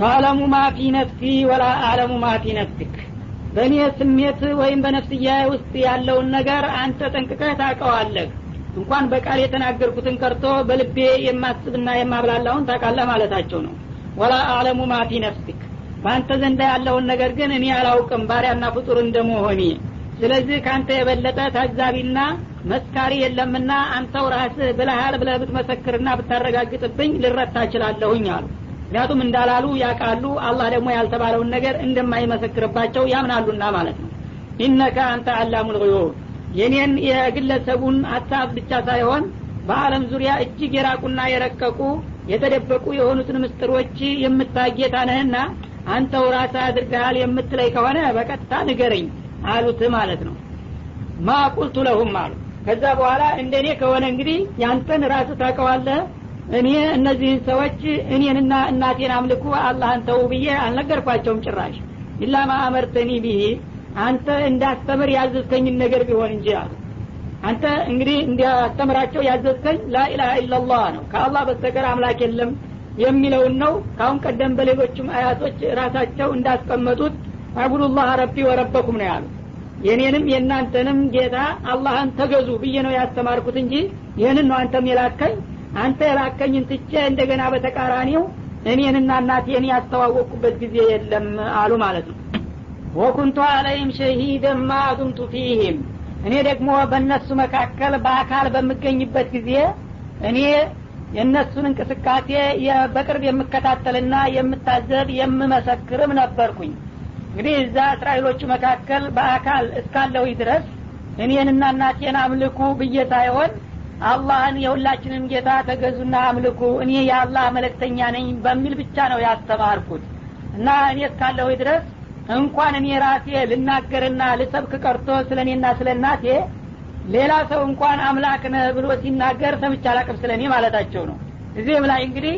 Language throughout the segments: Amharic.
ታዕለሙ ማ ፊ ነፍሲ ወላ አዕለሙ ማ ፊ ነፍሲክ በእኔ ስሜት ወይም በነፍስያ ውስጥ ያለውን ነገር አንተ ጠንቅቀህ ታውቀዋለህ። እንኳን በቃል የተናገርኩትን ቀርቶ በልቤ የማስብና የማብላላውን ታውቃለህ ማለታቸው ነው። ወላ አዕለሙ ማ ፊ ነፍሲክ በአንተ ዘንዳ ያለውን ነገር ግን እኔ አላውቅም ባሪያና ፍጡር እንደመሆኔ። ስለዚህ ከአንተ የበለጠ ታዛቢና መስካሪ የለምና አንተው ራስህ ብለሃል ብለህ ብትመሰክርና ብታረጋግጥብኝ ልረታ እችላለሁኝ አሉ ምክንያቱም እንዳላሉ ያውቃሉ አላህ ደግሞ ያልተባለውን ነገር እንደማይመሰክርባቸው ያምናሉና ማለት ነው። ኢነከ አንተ አላሙ የኔን የግለሰቡን ሀሳብ ብቻ ሳይሆን በአለም ዙሪያ እጅግ የራቁና የረቀቁ የተደበቁ የሆኑትን ምስጥሮች የምታጌታ ነህና አንተው ራስህ አድርገሃል የምትለይ ከሆነ በቀጥታ ንገረኝ አሉት ማለት ነው። ማ ቁልቱ ለሁም አሉ። ከዛ በኋላ እንደኔ ከሆነ እንግዲህ ያንተን ራስህ ታውቀዋለህ እኔ እነዚህን ሰዎች እኔንና እናቴን አምልኩ አላህን ተው ብዬ አልነገርኳቸውም ጭራሽ። ኢላ ማ አመርተኒ ብሂ አንተ እንዳስተምር ያዘዝከኝን ነገር ቢሆን እንጂ አሉ። አንተ እንግዲህ እንዲያስተምራቸው ያዘዝከኝ ላኢላሀ ኢላላህ ነው። ከአላህ በስተቀር አምላክ የለም የሚለውን ነው። ካሁን ቀደም በሌሎችም አያቶች ራሳቸው እንዳስቀመጡት አቡዱላህ ረቢ ወረበኩም ነው ያሉ የኔንም የእናንተንም ጌታ አላህን ተገዙ ብዬ ነው ያስተማርኩት እንጂ ይህንን ነው አንተም የላከኝ አንተ የላከኝን ትቼ እንደገና በተቃራኒው እኔንና እናቴን ያስተዋወቅኩበት ጊዜ የለም አሉ ማለት ነው። ወኩንቱ አለይም ሸሂደን ማ ፊህም። እኔ ደግሞ በእነሱ መካከል በአካል በምገኝበት ጊዜ እኔ የእነሱን እንቅስቃሴ በቅርብ የምከታተልና የምታዘብ የምመሰክርም ነበርኩኝ። እንግዲህ እዛ እስራኤሎቹ መካከል በአካል እስካለሁ ድረስ እኔንና እናቴን አምልኩ ብዬ ሳይሆን አላህን የሁላችንም ጌታ ተገዙና አምልኩ እኔ የአላህ መለክተኛ ነኝ በሚል ብቻ ነው ያስተማርኩት። እና እኔ እስካለሁ ድረስ እንኳን እኔ ራሴ ልናገርና ልሰብክ ቀርቶ ስለ እኔና ስለ እናቴ ሌላ ሰው እንኳን አምላክ ነህ ብሎ ሲናገር ሰምቼ አላቅም ስለ እኔ ማለታቸው ነው። እዚህም ላይ እንግዲህ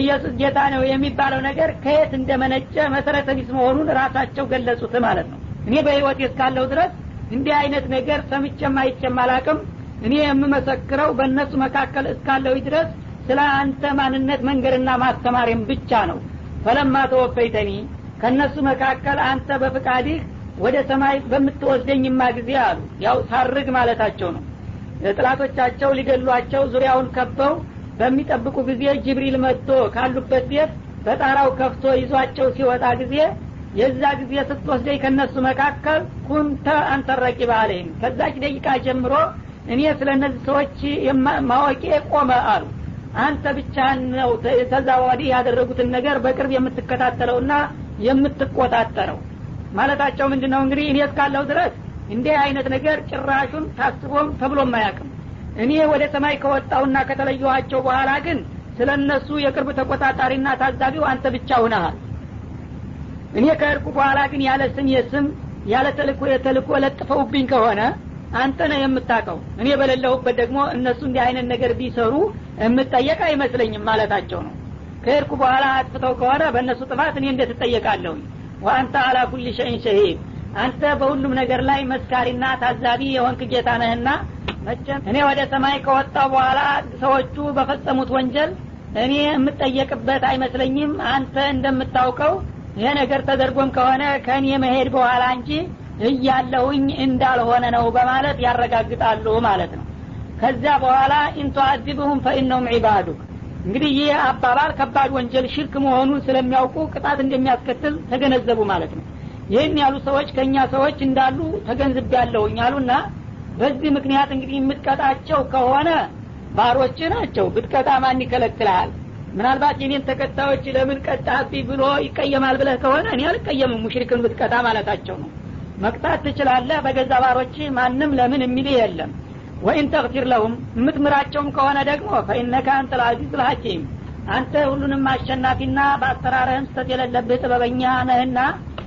ኢየሱስ ጌታ ነው የሚባለው ነገር ከየት እንደመነጨ መሰረተ ቢስ መሆኑን ራሳቸው ገለጹት ማለት ነው። እኔ በህይወት እስካለሁ ድረስ እንዲህ አይነት ነገር ሰምቼም አይቼም አላቅም እኔ የምመሰክረው በእነሱ መካከል እስካለሁ ድረስ ስለ አንተ ማንነት መንገድና ማስተማሪም ብቻ ነው። ፈለማ ተወፈይተኒ ከእነሱ መካከል አንተ በፍቃድህ ወደ ሰማይ በምትወስደኝማ ጊዜ አሉ። ያው ሳርግ ማለታቸው ነው። ጥላቶቻቸው ሊገሏቸው ዙሪያውን ከበው በሚጠብቁ ጊዜ ጅብሪል መጥቶ ካሉበት ቤት በጣራው ከፍቶ ይዟቸው ሲወጣ ጊዜ የዛ ጊዜ ስትወስደኝ ከእነሱ መካከል ኩንተ አንተረቂ ባለይም ከዛች ደቂቃ ጀምሮ እኔ ስለ እነዚህ ሰዎች ማወቄ ቆመ አሉ። አንተ ብቻህን ነው ወዲህ ያደረጉትን ነገር በቅርብ የምትከታተለውና የምትቆጣጠረው። ማለታቸው ምንድ ነው እንግዲህ እኔ እስካለሁ ድረስ እንዲህ አይነት ነገር ጭራሹን ታስቦም ተብሎም አያውቅም። እኔ ወደ ሰማይ ከወጣውና ከተለየኋቸው በኋላ ግን ስለ እነሱ የቅርብ ተቆጣጣሪና ታዛቢው አንተ ብቻ ሁነሃል እኔ ከእርቁ በኋላ ግን ያለ ስም የስም ያለ ተልኮ የተልኮ ለጥፈውብኝ ከሆነ አንተ ነህ የምታውቀው። እኔ በሌለሁበት ደግሞ እነሱ እንዲህ አይነት ነገር ቢሰሩ የምጠየቅ አይመስለኝም ማለታቸው ነው። ከሄድኩ በኋላ አጥፍተው ከሆነ በእነሱ ጥፋት እኔ እንዴት እጠየቃለሁኝ? ወአንተ አላ ኩል ሸይን ሸሂድ። አንተ በሁሉም ነገር ላይ መስካሪና ታዛቢ የሆንክ ጌታ ነህና መቼም እኔ ወደ ሰማይ ከወጣው በኋላ ሰዎቹ በፈጸሙት ወንጀል እኔ የምጠየቅበት አይመስለኝም። አንተ እንደምታውቀው ይሄ ነገር ተደርጎም ከሆነ ከእኔ መሄድ በኋላ እንጂ እያለሁኝ እንዳልሆነ ነው በማለት ያረጋግጣሉ ማለት ነው። ከዚያ በኋላ ኢንቱአዚብሁም ፈኢነሁም ዒባዱክ። እንግዲህ ይህ አባባል ከባድ ወንጀል ሽርክ መሆኑን ስለሚያውቁ ቅጣት እንደሚያስከትል ተገነዘቡ ማለት ነው። ይህን ያሉ ሰዎች ከእኛ ሰዎች እንዳሉ ተገንዝብ ያለሁኝ አሉና በዚህ ምክንያት እንግዲህ የምትቀጣቸው ከሆነ ባሮች ናቸው። ብትቀጣ ማን ይከለክልሃል? ምናልባት የኔን ተከታዮች ለምን ቀጣብኝ ብሎ ይቀየማል ብለህ ከሆነ እኔ አልቀየምም። ሙሽሪክን ብትቀጣ ማለታቸው ነው መቅጣት ትችላለህ በገዛ ባሮች። ማንም ለምን የሚል የለም። ወይን ተግፊር ለሁም የምትምራቸውም ከሆነ ደግሞ ፈኢነከ አንተ ልአዚዝ ልሐኪም አንተ ሁሉንም አሸናፊና በአሰራርህም ስተት የሌለብህ ጥበበኛ ነህና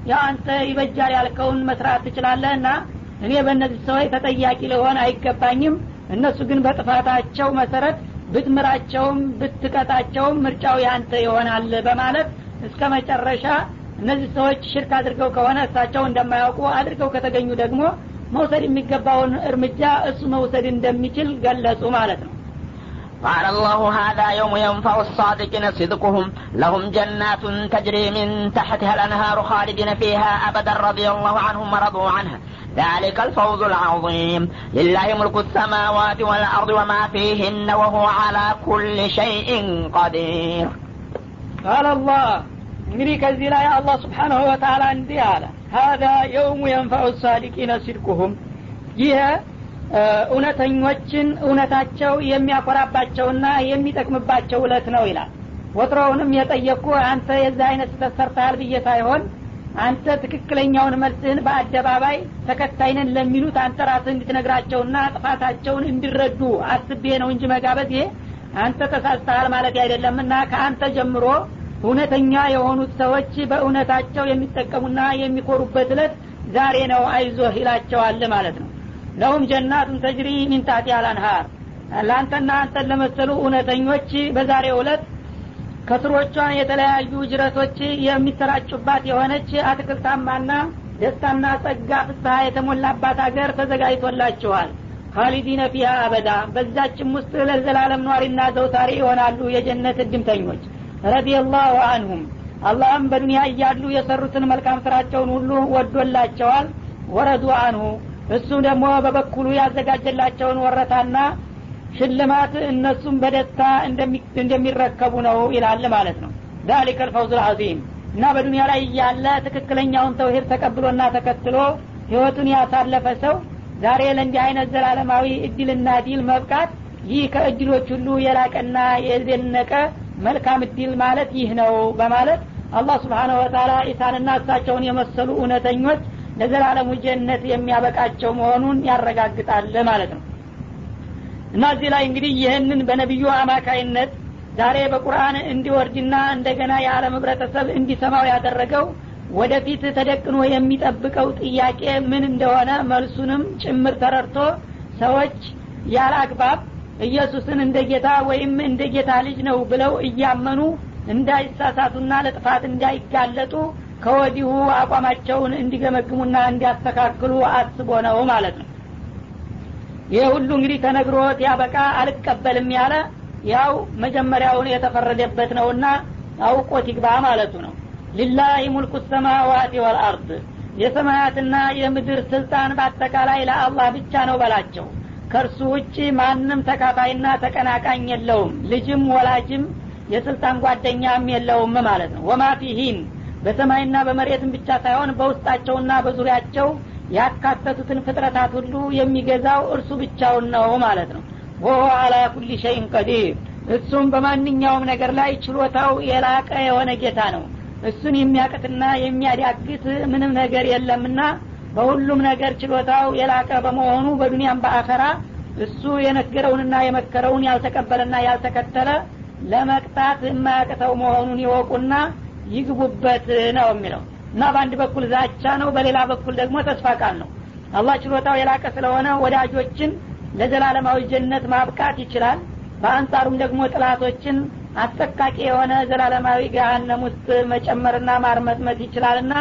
ያው አንተ ይበጃል ያልከውን መስራት ትችላለህና። እኔ በእነዚህ ሰዎች ተጠያቂ ልሆን አይገባኝም። እነሱ ግን በጥፋታቸው መሰረት ብትምራቸውም ብትቀጣቸውም ምርጫው ያንተ ይሆናል በማለት እስከ መጨረሻ እነዚህ ሰዎች ሽርክ አድርገው ከሆነ እሳቸው እንደማያውቁ አድርገው ከተገኙ ደግሞ መውሰድ የሚገባውን እርምጃ እሱ መውሰድ እንደሚችል ገለጹ ማለት ነው قال الله هذا يوم ينفع الصادقين صدقهم لهم جنات تجري من تحتها الأنهار خالدين فيها أبدا رضي الله عنهم ورضوا عنها ذلك الفوز العظيم لله ملك السماوات والأرض وما فيهن وهو على كل شيء قدير قال الله እንግዲህ ከዚህ ላይ አላህ ስብሓናሁ ወተላ እንዲህ አለ። ሀዛ የውሙ የንፈዑ ሳዲቂነ ሲድቁሁም። ይህ እውነተኞችን እውነታቸው የሚያኮራባቸውና የሚጠቅምባቸው እለት ነው ይላል። ወትሮውንም የጠየቅኩ አንተ የዛ አይነት ስተሰርተሃል ብዬ ሳይሆን አንተ ትክክለኛውን መልስህን በአደባባይ ተከታይነን ለሚሉት አንተ ራስህ እንድትነግራቸውና ጥፋታቸውን እንዲረዱ አስቤ ነው እንጂ መጋበዝ አንተ ተሳስተሃል ማለት አይደለምና ከአንተ ጀምሮ እውነተኛ የሆኑት ሰዎች በእውነታቸው የሚጠቀሙና የሚኮሩበት እለት ዛሬ ነው አይዞህ ይላቸዋል ማለት ነው። ለሁም ጀናቱን ተጅሪ ሚን ታቲ አልአንሃር። ለአንተና አንተን ለመሰሉ እውነተኞች በዛሬው እለት ከስሮቿን የተለያዩ ጅረቶች የሚሰራጩባት የሆነች አትክልታማና ደስታና ጸጋ ፍስሀ የተሞላባት አገር ተዘጋጅቶላችኋል። ካሊዲነ ፊሃ አበዳ። በዛችም ውስጥ ለዘላለም ኗሪና ዘውታሪ ይሆናሉ የጀነት እድምተኞች ረዲየላሁ አንሁም። አላህም በዱንያ እያሉ የሰሩትን መልካም ስራቸውን ሁሉ ወዶላቸዋል። ወረዱ አንሁ። እሱ ደግሞ በበኩሉ ያዘጋጀላቸውን ወረታና ሽልማት እነሱም በደስታ እንደሚረከቡ ነው ይላል ማለት ነው። ዛሊከ ልፈውዝ ልዓዚም እና በዱንያ ላይ እያለ ትክክለኛውን ተውሂድ ተቀብሎና ተከትሎ ህይወቱን ያሳለፈ ሰው ዛሬ ለእንዲህ አይነት ዘላለማዊ እድልና ዲል መብቃት ይህ ከእድሎች ሁሉ የላቀና የደነቀ መልካም እድል ማለት ይህ ነው በማለት አላህ ስብሓነሁ ወተላ ኢሳንና እሳቸውን የመሰሉ እውነተኞች ለዘላለሙ ጀነት የሚያበቃቸው መሆኑን ያረጋግጣል ማለት ነው። እና እዚህ ላይ እንግዲህ ይህንን በነቢዩ አማካይነት ዛሬ በቁርአን እንዲወርድና እንደገና የዓለም ህብረተሰብ እንዲሰማው ያደረገው ወደፊት ተደቅኖ የሚጠብቀው ጥያቄ ምን እንደሆነ መልሱንም ጭምር ተረድቶ ሰዎች ያለ አግባብ ኢየሱስን እንደ ጌታ ወይም እንደ ጌታ ልጅ ነው ብለው እያመኑ እንዳይሳሳቱና ለጥፋት እንዳይጋለጡ ከወዲሁ አቋማቸውን እንዲገመግሙና እንዲያስተካክሉ አስቦ ነው ማለት ነው። ይህ ሁሉ እንግዲህ ተነግሮት ያበቃ አልቀበልም ያለ ያው መጀመሪያውን የተፈረደበት ነውና አውቆት ይግባ ማለቱ ነው። ሊላሂ ሙልኩ ሰማዋት ወልአርድ የሰማያትና የምድር ስልጣን በአጠቃላይ ለአላህ ብቻ ነው በላቸው ከእርሱ ውጭ ማንም ተካፋይና ተቀናቃኝ የለውም። ልጅም ወላጅም የስልጣን ጓደኛም የለውም ማለት ነው። ወማ ፊሂን በሰማይና በመሬትም ብቻ ሳይሆን በውስጣቸውና በዙሪያቸው ያካተቱትን ፍጥረታት ሁሉ የሚገዛው እርሱ ብቻውን ነው ማለት ነው። ወሆ አላ ኩል ሸይን ቀዲር እሱም በማንኛውም ነገር ላይ ችሎታው የላቀ የሆነ ጌታ ነው። እሱን የሚያቅትና የሚያዳግት ምንም ነገር የለምና በሁሉም ነገር ችሎታው የላቀ በመሆኑ በዱንያም በአኸራ እሱ የነገረውንና የመከረውን ያልተቀበለና ያልተከተለ ለመቅጣት የማያቅተው መሆኑን ይወቁና ይግቡበት ነው የሚለው። እና በአንድ በኩል ዛቻ ነው በሌላ በኩል ደግሞ ተስፋ ቃል ነው። አላህ ችሎታው የላቀ ስለሆነ ወዳጆችን ለዘላለማዊ ጀነት ማብቃት ይችላል። በአንጻሩም ደግሞ ጥላቶችን አሰቃቂ የሆነ ዘላለማዊ ገሃነም ውስጥ መጨመርና ማርመጥመት ይችላልና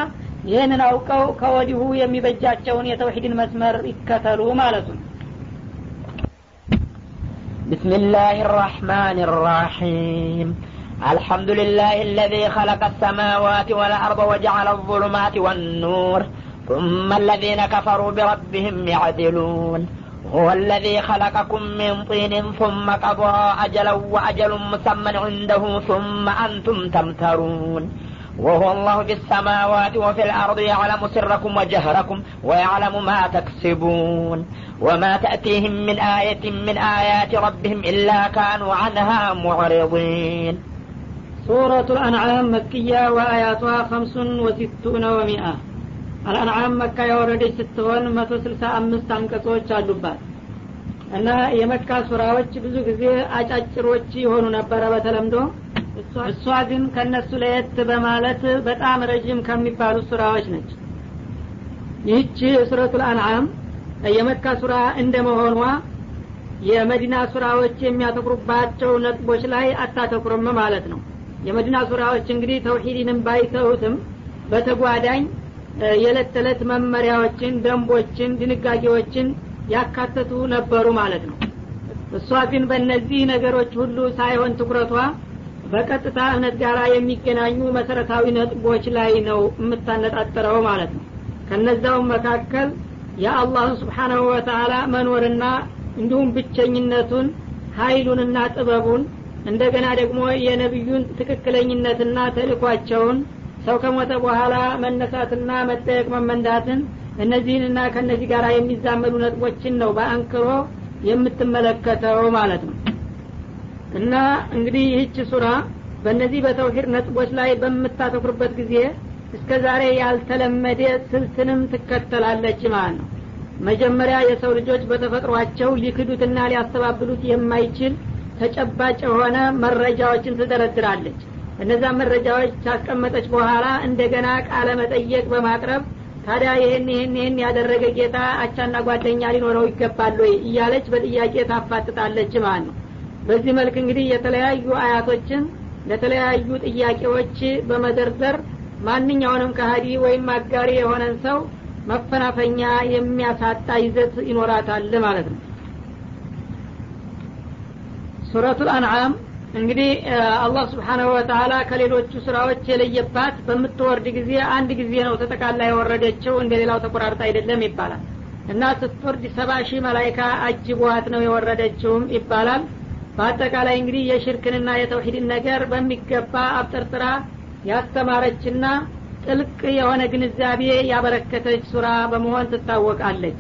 ይህንን አውቀው ከወዲሁ የሚበጃቸውን የተውሂድን መስመር ይከተሉ ማለቱ ነው بسم الله الرحمن الرحيم الحمد لله الذي خلق السماوات والأرض وجعل الظلمات والنور ثم الذين كفروا بربهم يعدلون هو الذي خلقكم من طين ثم قضى أجلا وأجل مسمى عنده ثم أنتم تمترون وهو الله في السماوات وفي الأرض يعلم سركم وجهركم ويعلم ما تكسبون وما تأتيهم من آية من آيات ربهم إلا كانوا عنها معرضين سورة الأنعام مكية وآياتها خمس وستون ومئة الأنعام مكة የወረደች ስትሆን መቶ ስልሳ አምስት አንቀጾች አሉባት እና የመካ ሱራዎች ብዙ ጊዜ አጫጭሮች የሆኑ ነበረ በተለምዶ እሷ ግን ከነሱ ለየት በማለት በጣም ረዥም ከሚባሉ ሱራዎች ነች። ይህች ሱረቱል አንዓም የመካ ሱራ እንደ መሆኗ የመዲና ሱራዎች የሚያተኩሩባቸው ነጥቦች ላይ አታተኩርም ማለት ነው። የመዲና ሱራዎች እንግዲህ ተውሂድንም ባይተውትም በተጓዳኝ የዕለት ተዕለት መመሪያዎችን ደንቦችን ድንጋጌዎችን ያካተቱ ነበሩ ማለት ነው። እሷ ግን በእነዚህ ነገሮች ሁሉ ሳይሆን ትኩረቷ በቀጥታ እምነት ጋር የሚገናኙ መሰረታዊ ነጥቦች ላይ ነው የምታነጣጥረው ማለት ነው። ከነዛውም መካከል የአላህን ስብሓናሁ ወተአላ መኖርና እንዲሁም ብቸኝነቱን ሀይሉንና ጥበቡን እንደገና ደግሞ የነቢዩን ትክክለኝነትና ተልኳቸውን ሰው ከሞተ በኋላ መነሳትና መጠየቅ መመንዳትን እነዚህንና ከእነዚህ ጋር የሚዛመዱ ነጥቦችን ነው በአንክሮ የምትመለከተው ማለት ነው እና እንግዲህ ይህች ሱራ በእነዚህ በተውሂድ ነጥቦች ላይ በምታተኩርበት ጊዜ እስከ ዛሬ ያልተለመደ ስልትንም ትከተላለች ማለት ነው። መጀመሪያ የሰው ልጆች በተፈጥሯቸው ሊክዱትና ሊያስተባብሉት የማይችል ተጨባጭ የሆነ መረጃዎችን ትደረድራለች። እነዛ መረጃዎች ካስቀመጠች በኋላ እንደገና ቃለ መጠየቅ በማቅረብ ታዲያ ይህን ይህን ይህን ያደረገ ጌታ አቻና ጓደኛ ሊኖረው ይገባል ወይ? እያለች በጥያቄ ታፋጥጣለች ማለት ነው በዚህ መልክ እንግዲህ የተለያዩ አያቶችን ለተለያዩ ጥያቄዎች በመደርደር ማንኛውንም ከሀዲ ወይም አጋሪ የሆነን ሰው መፈናፈኛ የሚያሳጣ ይዘት ይኖራታል ማለት ነው። ሱረቱል አንዓም እንግዲህ አላህ ስብሓናሁ ወተላ ከሌሎቹ ስራዎች የለየባት በምትወርድ ጊዜ አንድ ጊዜ ነው ተጠቃላ የወረደችው እንደ ሌላው ተቆራርጣ አይደለም ይባላል። እና ስትወርድ ሰባ ሺህ መላይካ አጅቧት ነው የወረደችውም ይባላል በአጠቃላይ እንግዲህ የሽርክንና የተውሂድን ነገር በሚገባ አብጠርጥራ ያስተማረችና ጥልቅ የሆነ ግንዛቤ ያበረከተች ሱራ በመሆን ትታወቃለች።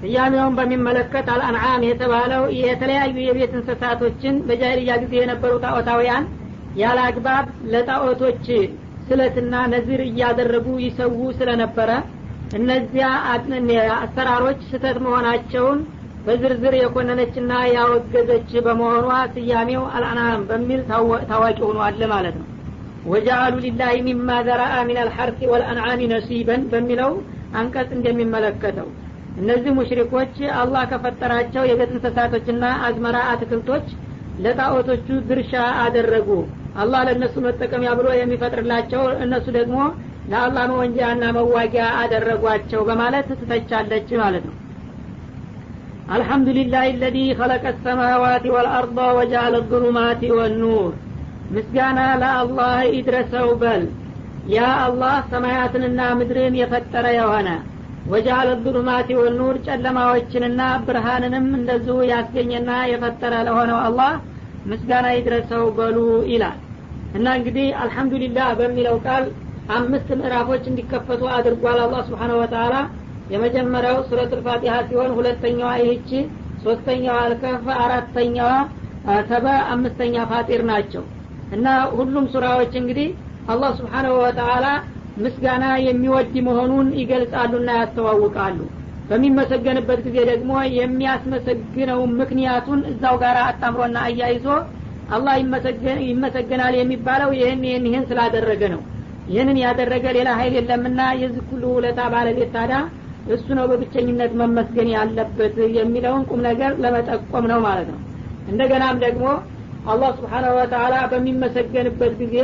ስያሜውን በሚመለከት አልአንዓም የተባለው የተለያዩ የቤት እንስሳቶችን በጃይልያ ጊዜ የነበሩ ጣዖታውያን ያለ አግባብ ለጣዖቶች ስለትና ነዝር እያደረጉ ይሰዉ ስለነበረ እነዚያ አሰራሮች ስተት መሆናቸውን በዝርዝር የኮነነችና ያወገዘች በመሆኗ ስያሜው አልአንዓም በሚል ታዋቂ ሆኗል ማለት ነው። ወጃአሉ ሊላህ ሚማ ዘራአ ሚን አልሐርሲ ወልአንዓሚ ነሲበን በሚለው አንቀጽ እንደሚመለከተው እነዚህ ሙሽሪኮች አላህ ከፈጠራቸው የቤት እንስሳቶችና አዝመራ አትክልቶች ለጣዖቶቹ ድርሻ አደረጉ። አላህ ለእነሱ መጠቀሚያ ብሎ የሚፈጥርላቸው እነሱ ደግሞ ለአላህ መወንጃና መዋጊያ አደረጓቸው በማለት ትተቻለች ማለት ነው الحمد لله الذي خلق السماوات والأرض وجعل الظلمات والنور ምስጋና ለአላህ ይድረሰው በል። ያ አላህ ሰማያትንና ምድርን የፈጠረ የሆነ ወጃለ ዱርማቲ ወኑር ጨለማዎችንና ብርሃንንም እንደዚሁ ያስገኘና የፈጠረ ለሆነው አላህ ምስጋና ይድረሰው በሉ ይላል። እና እንግዲህ አልሐምዱሊላህ በሚለው ቃል አምስት ምዕራፎች እንዲከፈቱ አድርጓል አላህ ስብሓነ ወተላ የመጀመሪያው ሱረት ልፋቲሀ ሲሆን ሁለተኛዋ ይህቺ ሶስተኛዋ አልከፍ አራተኛዋ ሰባ አምስተኛ ፋጢር ናቸው። እና ሁሉም ሱራዎች እንግዲህ አላህ ስብሓናሁ ወተላ ምስጋና የሚወድ መሆኑን ይገልጻሉና ያስተዋውቃሉ። በሚመሰገንበት ጊዜ ደግሞ የሚያስመሰግነው ምክንያቱን እዛው ጋር አጣምሮና አያይዞ አላህ ይመሰገናል የሚባለው ይህን ይህን ይህን ስላደረገ ነው። ይህንን ያደረገ ሌላ ሀይል የለምና የዚህ ሁሉ ውለታ ባለቤት ታዳ እሱ ነው በብቸኝነት መመስገን ያለበት የሚለውን ቁም ነገር ለመጠቆም ነው ማለት ነው። እንደገናም ደግሞ አላህ ስብሓናሁ ወተላ በሚመሰገንበት ጊዜ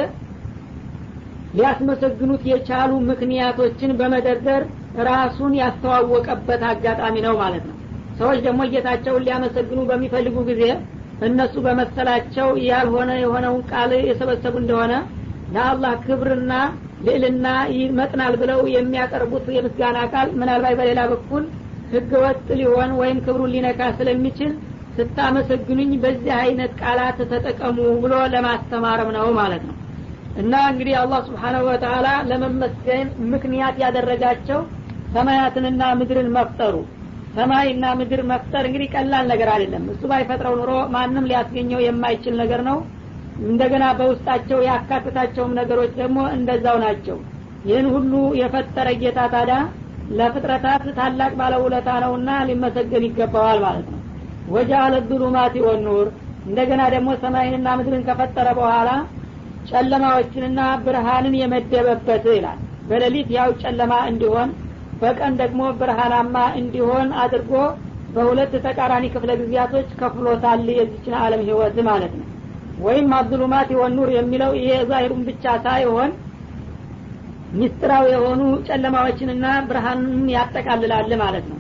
ሊያስመሰግኑት የቻሉ ምክንያቶችን በመደርደር ራሱን ያስተዋወቀበት አጋጣሚ ነው ማለት ነው። ሰዎች ደግሞ ጌታቸውን ሊያመሰግኑ በሚፈልጉ ጊዜ እነሱ በመሰላቸው ያልሆነ የሆነውን ቃል የሰበሰቡ እንደሆነ ለአላህ ክብርና ልዕልና ይመጥናል ብለው የሚያቀርቡት የምስጋና ቃል ምናልባት በሌላ በኩል ህገ ወጥ ሊሆን ወይም ክብሩን ሊነካ ስለሚችል ስታመሰግኑኝ በዚህ አይነት ቃላት ተጠቀሙ ብሎ ለማስተማርም ነው ማለት ነው። እና እንግዲህ አላህ ስብሓናሁ ወተላ ለመመስገን ምክንያት ያደረጋቸው ሰማያትንና ምድርን መፍጠሩ። ሰማይና ምድር መፍጠር እንግዲህ ቀላል ነገር አይደለም። እሱ ባይፈጥረው ኑሮ ማንም ሊያስገኘው የማይችል ነገር ነው እንደገና በውስጣቸው ያካትታቸውም ነገሮች ደግሞ እንደዛው ናቸው። ይህን ሁሉ የፈጠረ ጌታ ታዲያ ለፍጥረታት ታላቅ ባለውለታ ነውና ሊመሰገን ይገባዋል ማለት ነው። ወጃአለ ዙሉማት ወኑር እንደገና ደግሞ ሰማይንና ምድርን ከፈጠረ በኋላ ጨለማዎችንና ብርሃንን የመደበበት ይላል። በሌሊት ያው ጨለማ እንዲሆን በቀን ደግሞ ብርሃናማ እንዲሆን አድርጎ በሁለት ተቃራኒ ክፍለ ጊዜያቶች ከፍሎታል የዚችን አለም ህይወት ማለት ነው ወይም አብዱሉማት ወኑር የሚለው ይሄ ዛሂሩን ብቻ ሳይሆን ሚስጥራዊ የሆኑ ጨለማዎችንና ብርሃንን ያጠቃልላል ማለት ነው።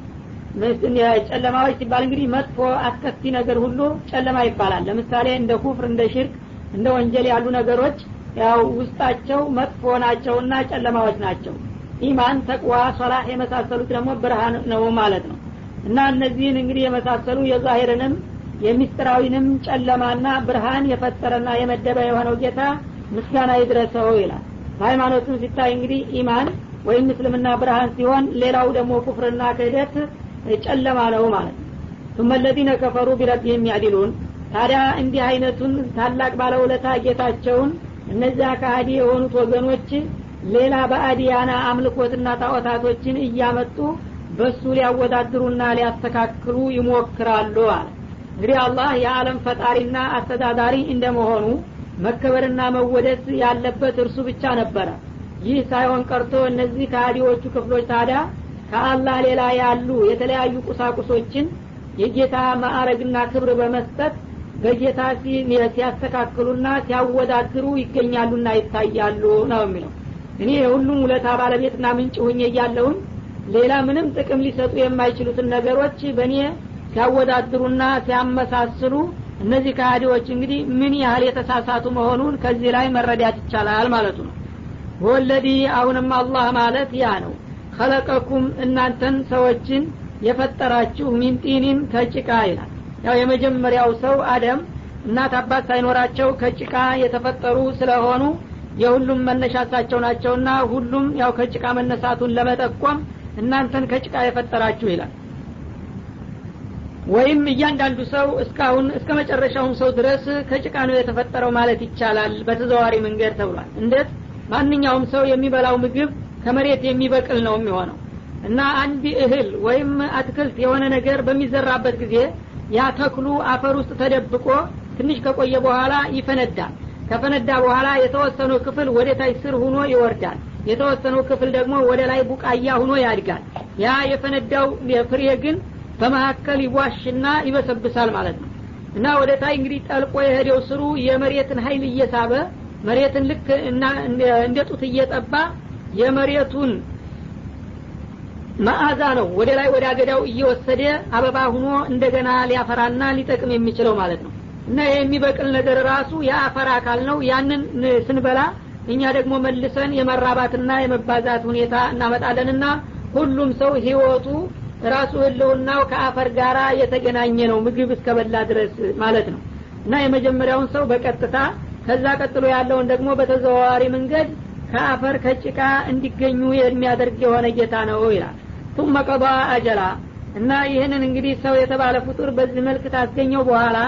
ጨለማዎች ሲባል እንግዲህ መጥፎ አስከፊ ነገር ሁሉ ጨለማ ይባላል። ለምሳሌ እንደ ኩፍር እንደ ሽርክ እንደ ወንጀል ያሉ ነገሮች ያው ውስጣቸው መጥፎ ናቸውና ጨለማዎች ናቸው። ኢማን ተቅዋ ሶላህ የመሳሰሉት ደግሞ ብርሃን ነው ማለት ነው። እና እነዚህን እንግዲህ የመሳሰሉ የዛሂርንም የሚስጥራዊንም ጨለማና ብርሃን የፈጠረና የመደበ የሆነው ጌታ ምስጋና ይድረሰው ይላል በሃይማኖቱም ሲታይ እንግዲህ ኢማን ወይም እስልምና ብርሃን ሲሆን ሌላው ደግሞ ኩፍርና ክህደት ጨለማ ነው ማለት ነው ثم الذين كفروا بربهم يعدلون ታዲያ እንዲህ አይነቱን ታላቅ ባለውለታ ጌታቸውን እነዚያ ከሃዲ የሆኑት ወገኖች ሌላ በአዲያና አምልኮትና ጣዖታቶችን እያመጡ በሱ ሊያወዳድሩና ሊያስተካክሉ ይሞክራሉ አለ እንግዲህ አላህ የዓለም ፈጣሪና አስተዳዳሪ እንደመሆኑ መከበርና መወደስ ያለበት እርሱ ብቻ ነበረ። ይህ ሳይሆን ቀርቶ እነዚህ ከሃዲዎቹ ክፍሎች ታዲያ ከአላህ ሌላ ያሉ የተለያዩ ቁሳቁሶችን የጌታ ማዕረግና ክብር በመስጠት በጌታ ሲያስተካክሉና ሲያወዳድሩ ይገኛሉና ይታያሉ ነው የሚለው። እኔ የሁሉም ውለታ ባለቤትና ምንጭ ሁኜ እያለሁኝ ሌላ ምንም ጥቅም ሊሰጡ የማይችሉትን ነገሮች በእኔ ሲያወዳድሩና ሲያመሳስሉ እነዚህ ከሃዲዎች እንግዲህ ምን ያህል የተሳሳቱ መሆኑን ከዚህ ላይ መረዳት ይቻላል ማለቱ ነው። ወለዲ አሁንም አላህ ማለት ያ ነው። ከለቀኩም እናንተን ሰዎችን የፈጠራችሁ ሚንጢኒን ከጭቃ ይላል። ያው የመጀመሪያው ሰው አደም እናት አባት ሳይኖራቸው ከጭቃ የተፈጠሩ ስለሆኑ የሁሉም መነሻሳቸው ናቸውና ሁሉም ያው ከጭቃ መነሳቱን ለመጠቆም እናንተን ከጭቃ የፈጠራችሁ ይላል ወይም እያንዳንዱ ሰው እስካሁን እስከ መጨረሻውም ሰው ድረስ ከጭቃ ነው የተፈጠረው ማለት ይቻላል። በተዘዋሪ መንገድ ተብሏል። እንዴት? ማንኛውም ሰው የሚበላው ምግብ ከመሬት የሚበቅል ነው የሚሆነው። እና አንድ እህል ወይም አትክልት የሆነ ነገር በሚዘራበት ጊዜ ያ ተክሉ አፈር ውስጥ ተደብቆ ትንሽ ከቆየ በኋላ ይፈነዳል። ከፈነዳ በኋላ የተወሰነው ክፍል ወደ ታች ስር ሁኖ ይወርዳል። የተወሰነው ክፍል ደግሞ ወደ ላይ ቡቃያ ሁኖ ያድጋል። ያ የፈነዳው ፍሬ ግን በመካከል ይዋሽና ይበሰብሳል ማለት ነው። እና ወደ ታይ እንግዲህ ጠልቆ የሄደው ስሩ የመሬትን ሀይል እየሳበ መሬትን ልክ እንደ ጡት እየጠባ የመሬቱን መዓዛ ነው ወደ ላይ ወደ አገዳው እየወሰደ አበባ ሁኖ እንደገና ሊያፈራና ሊጠቅም የሚችለው ማለት ነው። እና የሚበቅል ነገር ራሱ የአፈር አካል ነው። ያንን ስንበላ እኛ ደግሞ መልሰን የመራባትና የመባዛት ሁኔታ እናመጣለንና ሁሉም ሰው ህይወቱ ራሱ ህልውናው ከአፈር ጋር የተገናኘ ነው ምግብ እስከበላ ድረስ ማለት ነው። እና የመጀመሪያውን ሰው በቀጥታ ከዛ ቀጥሎ ያለውን ደግሞ በተዘዋዋሪ መንገድ ከአፈር ከጭቃ እንዲገኙ የሚያደርግ የሆነ ጌታ ነው ይላል። ቱመ ቀባ አጀላ እና ይህንን እንግዲህ ሰው የተባለ ፍጡር በዚህ መልክ ታስገኘው በኋላ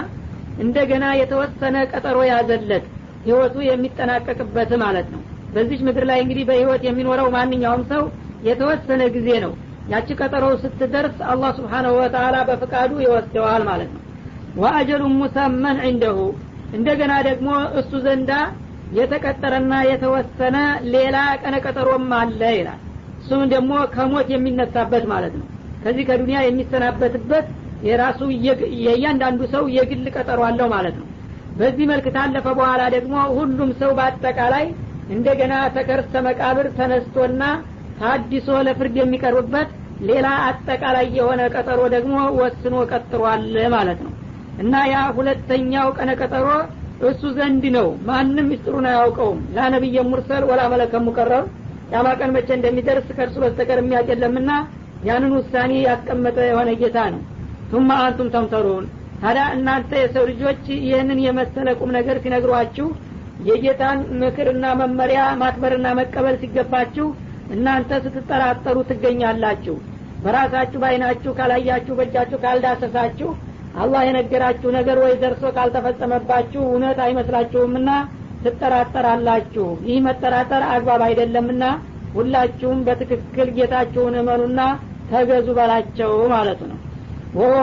እንደገና የተወሰነ ቀጠሮ ያዘለት ህይወቱ የሚጠናቀቅበት ማለት ነው። በዚች ምድር ላይ እንግዲህ በህይወት የሚኖረው ማንኛውም ሰው የተወሰነ ጊዜ ነው ያቺ ቀጠሮ ስትደርስ አላህ ስብሓናሁ ወተላ በፍቃዱ ይወስደዋል ማለት ነው። ወአጀሉን ሙሰመን ዕንደሁ እንደገና ደግሞ እሱ ዘንዳ የተቀጠረና የተወሰነ ሌላ ቀነ ቀጠሮም አለ ይላል። እሱም ደግሞ ከሞት የሚነሳበት ማለት ነው። ከዚህ ከዱንያ የሚሰናበትበት የራሱ የእያንዳንዱ ሰው የግል ቀጠሮ አለው ማለት ነው። በዚህ መልክ ታለፈ በኋላ ደግሞ ሁሉም ሰው በአጠቃላይ እንደገና ተከርሰ መቃብር ተነስቶና ታዲሶ ለፍርድ የሚቀርብበት ሌላ አጠቃላይ የሆነ ቀጠሮ ደግሞ ወስኖ ቀጥሯል ማለት ነው። እና ያ ሁለተኛው ቀነ ቀጠሮ እሱ ዘንድ ነው። ማንም ምስጢሩን አያውቀውም። ላነብየ ሙርሰል ወላ መለከ ሙቀረብ። ያማ ቀን መቼ እንደሚደርስ ከእርሱ በስተቀር የሚያውቅ ያንን ውሳኔ ያስቀመጠ የሆነ ጌታ ነው። ቱማ አንቱም ተምተሩን። ታዲያ እናንተ የሰው ልጆች ይህንን የመሰለ ቁም ነገር ሲነግሯችሁ የጌታን ምክርና መመሪያ ማክበርና መቀበል ሲገባችሁ እናንተ ስትጠራጠሩ ትገኛላችሁ። በራሳችሁ በአይናችሁ ካላያችሁ በእጃችሁ ካልዳሰሳችሁ አላህ የነገራችሁ ነገር ወይ ደርሶ ካልተፈጸመባችሁ እውነት አይመስላችሁምና ትጠራጠራላችሁ። ይህ መጠራጠር አግባብ አይደለምና ሁላችሁም በትክክል ጌታችሁን እመኑና ተገዙ በላቸው ማለቱ ነው። ወሆ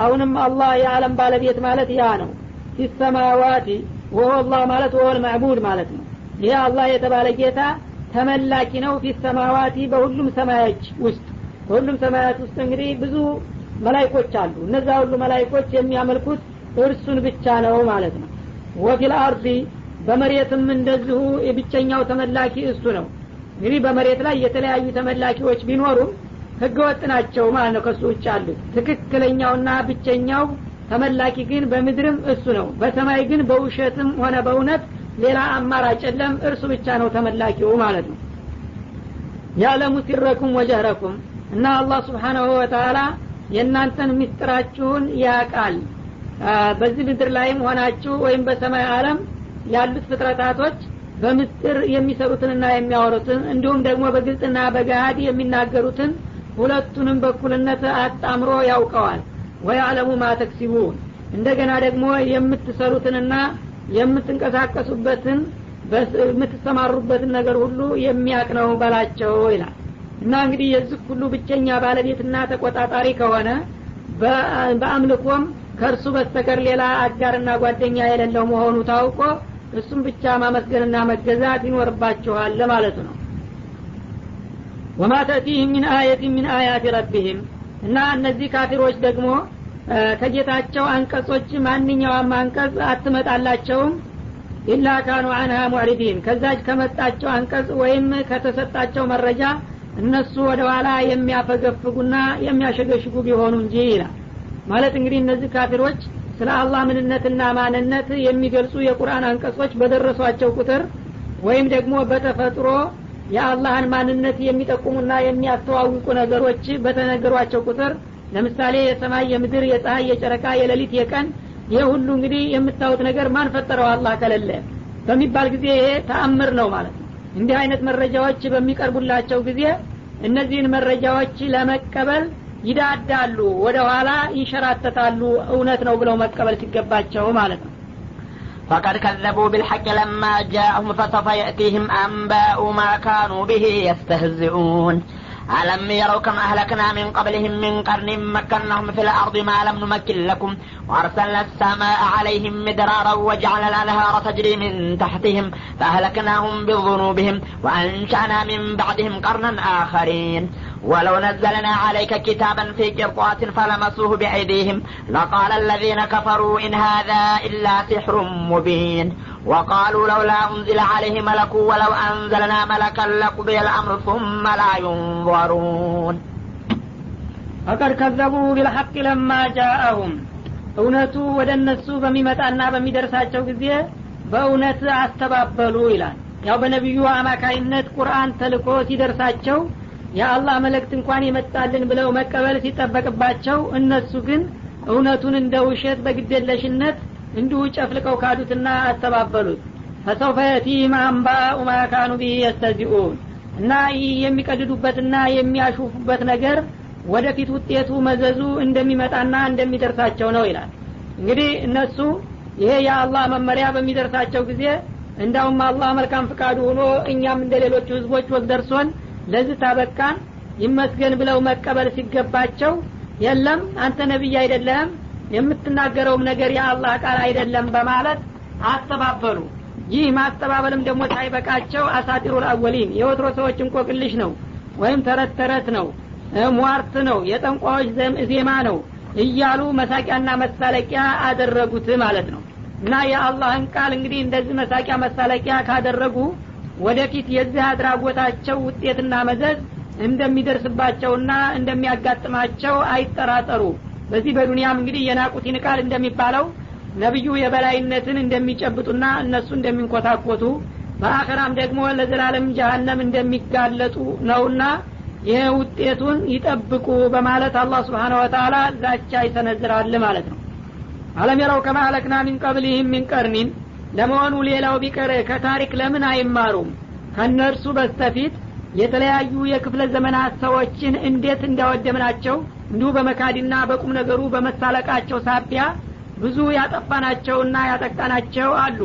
አሁንም አላህ የዓለም ባለቤት ማለት ያ ነው። ፊሰማዋቲ ወሆ ማለት ወሆል ማዕቡድ ማለት ነው። ይህ አላህ የተባለ ጌታ ተመላኪ ነው ፊሰማዋቲ በሁሉም ሰማዮች ውስጥ። በሁሉም ሰማያት ውስጥ እንግዲህ ብዙ መላይኮች አሉ። እነዛ ሁሉ መላይኮች የሚያመልኩት እርሱን ብቻ ነው ማለት ነው። ወፊል አርዲ በመሬትም እንደዚሁ የብቸኛው ተመላኪ እሱ ነው። እንግዲህ በመሬት ላይ የተለያዩ ተመላኪዎች ቢኖሩም ህገወጥ ናቸው ማለት ነው ከሱ ውጭ አሉት ትክክለኛውና ብቸኛው ተመላኪ ግን በምድርም እሱ ነው። በሰማይ ግን በውሸትም ሆነ በእውነት ሌላ አማራጭ የለም። እርሱ ብቻ ነው ተመላኪው ማለት ነው። ያለሙ ሲረኩም ወጀህረኩም እና አላህ ስብሓናሁ ወተላ የእናንተን ምስጢራችሁን ያቃል በዚህ ምድር ላይም ሆናችሁ ወይም በሰማይ አለም ያሉት ፍጥረታቶች በምስጢር የሚሰሩትንና የሚያወሩትን እንዲሁም ደግሞ በግልጽና በገሃድ የሚናገሩትን ሁለቱንም በኩልነት አጣምሮ ያውቀዋል። ወያዕለሙ ማተክሲቡን እንደገና ደግሞ የምትሰሩትንና የምትንቀሳቀሱበትን የምትሰማሩበትን ነገር ሁሉ የሚያቅ ነው በላቸው ይላል። እና እንግዲህ የዚህ ሁሉ ብቸኛ ባለቤትና ተቆጣጣሪ ከሆነ በአምልኮም ከእርሱ በስተቀር ሌላ አጋርና ጓደኛ የሌለው መሆኑ ታውቆ እሱም ብቻ ማመስገንና መገዛት ይኖርባችኋል ማለት ነው። ወማ ተእቲህም ሚን አየት ሚን አያት ረቢህም እና እነዚህ ካፊሮች ደግሞ ከጌታቸው አንቀጾች ማንኛውም አንቀጽ አትመጣላቸውም? ኢላ ካኑ አንሃ ሙዕሪዲን። ከዛች ከመጣቸው አንቀጽ ወይም ከተሰጣቸው መረጃ እነሱ ወደ ኋላ የሚያፈገፍጉና የሚያሸገሽጉ ቢሆኑ እንጂ ይላል። ማለት እንግዲህ እነዚህ ካፊሮች ስለ አላህ ምንነትና ማንነት የሚገልጹ የቁርአን አንቀጾች በደረሷቸው ቁጥር ወይም ደግሞ በተፈጥሮ የአላህን ማንነት የሚጠቁሙና የሚያስተዋውቁ ነገሮች በተነገሯቸው ቁጥር ለምሳሌ የሰማይ የምድር የፀሐይ የጨረቃ የሌሊት የቀን ይህ ሁሉ እንግዲህ የምታዩት ነገር ማን ፈጠረው አላህ ከሌለ በሚባል ጊዜ ይሄ ተአምር ነው ማለት ነው እንዲህ አይነት መረጃዎች በሚቀርቡላቸው ጊዜ እነዚህን መረጃዎች ለመቀበል ይዳዳሉ ወደ ኋላ ይንሸራተታሉ እውነት ነው ብለው መቀበል ሲገባቸው ማለት ነው فقد كذبوا بالحق لما جاءهم فسوف يأتيهم أنباء ما كانوا به يستهزئون ألم يروا كم أهلكنا من قبلهم من قرن مكناهم في الأرض ما لم نمكن لكم وأرسلنا السماء عليهم مدرارا وجعلنا الأنهار تجري من تحتهم فأهلكناهم بذنوبهم وأنشأنا من بعدهم قرنا آخرين ولو نزلنا عليك كتابا في قرطاس فلمسوه بأيديهم لقال الذين كفروا إن هذا إلا سحر مبين وقالوا لولا أنزل عليه ملك ولو أنزلنا ملكا لقضي الأمر ثم لا ينظرون ፈቀድ ከዘቡ ቢልሐቅ ለማ ጃአሁም እውነቱ ወደ እነሱ በሚመጣና በሚደርሳቸው ጊዜ በእውነት አስተባበሉ ይላል ያው በነቢዩ አማካይነት ቁርአን ተልኮ ሲደርሳቸው የአላህ መልእክት እንኳን የመጣልን ብለው መቀበል ሲጠበቅባቸው እነሱ ግን እውነቱን እንደ ውሸት በግዴለሽነት እንዲሁ ጨፍልቀው ካዱትና አስተባበሉት ፈሰውፈ የቲህም አንባኡ ቢህ የስተዚኡን። እና ይህ የሚቀድዱበትና የሚያሹፉበት ነገር ወደፊት ውጤቱ መዘዙ እንደሚመጣና እንደሚደርሳቸው ነው ይላል። እንግዲህ እነሱ ይሄ የአላህ መመሪያ በሚደርሳቸው ጊዜ እንዳውም አላህ መልካም ፍቃዱ ሆኖ እኛም እንደ ሌሎቹ ህዝቦች ወግ ለዚህ ታበቃን? ይመስገን ብለው መቀበል ሲገባቸው የለም አንተ ነቢይ አይደለም የምትናገረውም ነገር የአላህ ቃል አይደለም በማለት አስተባበሉ። ይህ ማስተባበልም ደግሞ ሳይበቃቸው አሳጢሩ አወሊን የወትሮ ሰዎች እንቆቅልሽ ነው ወይም ተረት ተረት ነው ሟርት ነው የጠንቋዎች ዜማ ነው እያሉ መሳቂያና መሳለቂያ አደረጉት ማለት ነው። እና የአላህን ቃል እንግዲህ እንደዚህ መሳቂያ መሳለቂያ ካደረጉ ወደፊት የዚህ አድራጎታቸው ውጤትና መዘዝ እንደሚደርስባቸውና እንደሚያጋጥማቸው አይጠራጠሩ። በዚህ በዱንያም እንግዲህ የናቁት ይንቃል እንደሚባለው ነቢዩ የበላይነትን እንደሚጨብጡና እነሱ እንደሚንኮታኮቱ በአኸራም ደግሞ ለዘላለም ጀሀነም እንደሚጋለጡ ነውና ይህ ውጤቱን ይጠብቁ በማለት አላህ ስብሓን ወተላ ዛቻ ይሰነዝራል ማለት ነው። አለም የረው ከማ አለክና ሚን ቀብሊህም ሚን ቀርኒን ለመሆኑ ሌላው ቢቀር ከታሪክ ለምን አይማሩም? ከእነርሱ በስተፊት የተለያዩ የክፍለ ዘመናት ሰዎችን እንዴት እንዳወደምናቸው እንዲሁ በመካድና በቁም ነገሩ በመሳለቃቸው ሳቢያ ብዙ ያጠፋናቸውና ያጠቃናቸው አሉ።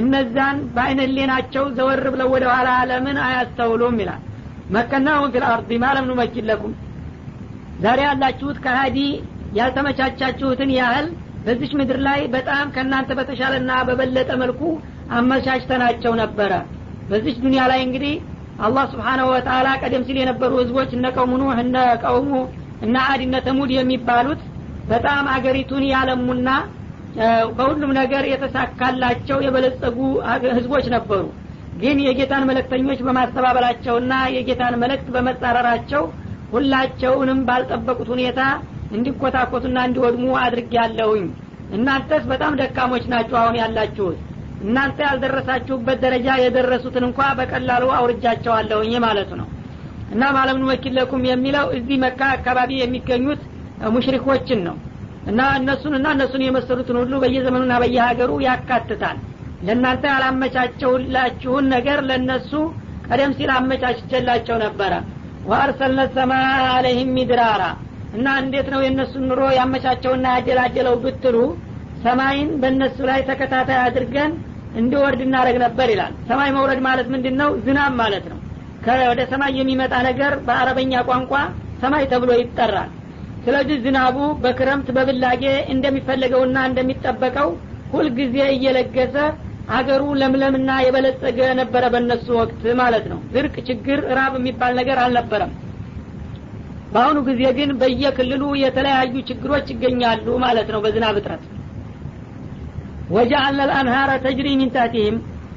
እነዛን በአይነ ሕሊናቸው ዘወር ብለው ወደ ኋላ ለምን አያስተውሉም? ይላል። مكناهم في الأرض ما لم نمكن لكم ዛሬ ያላችሁት ከሀዲ ያልተመቻቻችሁትን ያህል በዚች ምድር ላይ በጣም ከእናንተ በተሻለና በበለጠ መልኩ አመቻችተናቸው ነበረ። በዚች ዱኒያ ላይ እንግዲህ አላህ ስብሓናሁ ወተላ ቀደም ሲል የነበሩ ህዝቦች እነ ቀውሙ እነ ቀውሙ እነ አድ እነ ተሙድ የሚባሉት በጣም አገሪቱን ያለሙና በሁሉም ነገር የተሳካላቸው የበለጸጉ ህዝቦች ነበሩ። ግን የጌታን መለክተኞች በማስተባበላቸውና የጌታን መልእክት በመጻረራቸው ሁላቸውንም ባልጠበቁት ሁኔታ እንዲኮታኮቱና እንዲወድሙ አድርግ ያለሁኝ እናንተስ በጣም ደካሞች ናችሁ አሁን ያላችሁት። እናንተ ያልደረሳችሁበት ደረጃ የደረሱትን እንኳ በቀላሉ አውርጃቸዋለሁኝ ማለቱ ነው። እና ማለምን ወኪል ለኩም የሚለው እዚህ መካ አካባቢ የሚገኙት ሙሽሪኮችን ነው። እና እነሱን እና እነሱን የመሰሉትን ሁሉ በየዘመኑና በየሀገሩ ያካትታል። ለእናንተ ያላመቻቸውላችሁን ነገር ለእነሱ ቀደም ሲል አመቻችቸላቸው ነበረ። ወአርሰልነ ሰማ አለህም ሚድራራ እና እንዴት ነው የእነሱን ኑሮ ያመቻቸውና ያጀላጀለው ብትሉ ሰማይን በእነሱ ላይ ተከታታይ አድርገን እንዲወርድ እናደረግ ነበር ይላል። ሰማይ መውረድ ማለት ምንድን ነው ዝናብ ማለት ነው። ወደ ሰማይ የሚመጣ ነገር በአረበኛ ቋንቋ ሰማይ ተብሎ ይጠራል። ስለዚህ ዝናቡ በክረምት በብላጌ እንደሚፈለገውና እንደሚጠበቀው ሁልጊዜ እየለገሰ አገሩ ለምለምና የበለጸገ ነበረ በእነሱ ወቅት ማለት ነው። ድርቅ ችግር ራብ የሚባል ነገር አልነበረም በአሁኑ ጊዜ ግን በየክልሉ የተለያዩ ችግሮች ይገኛሉ ማለት ነው በዝናብ እጥረት። ወጃአልነ ልአንሃረ ተጅሪ ሚን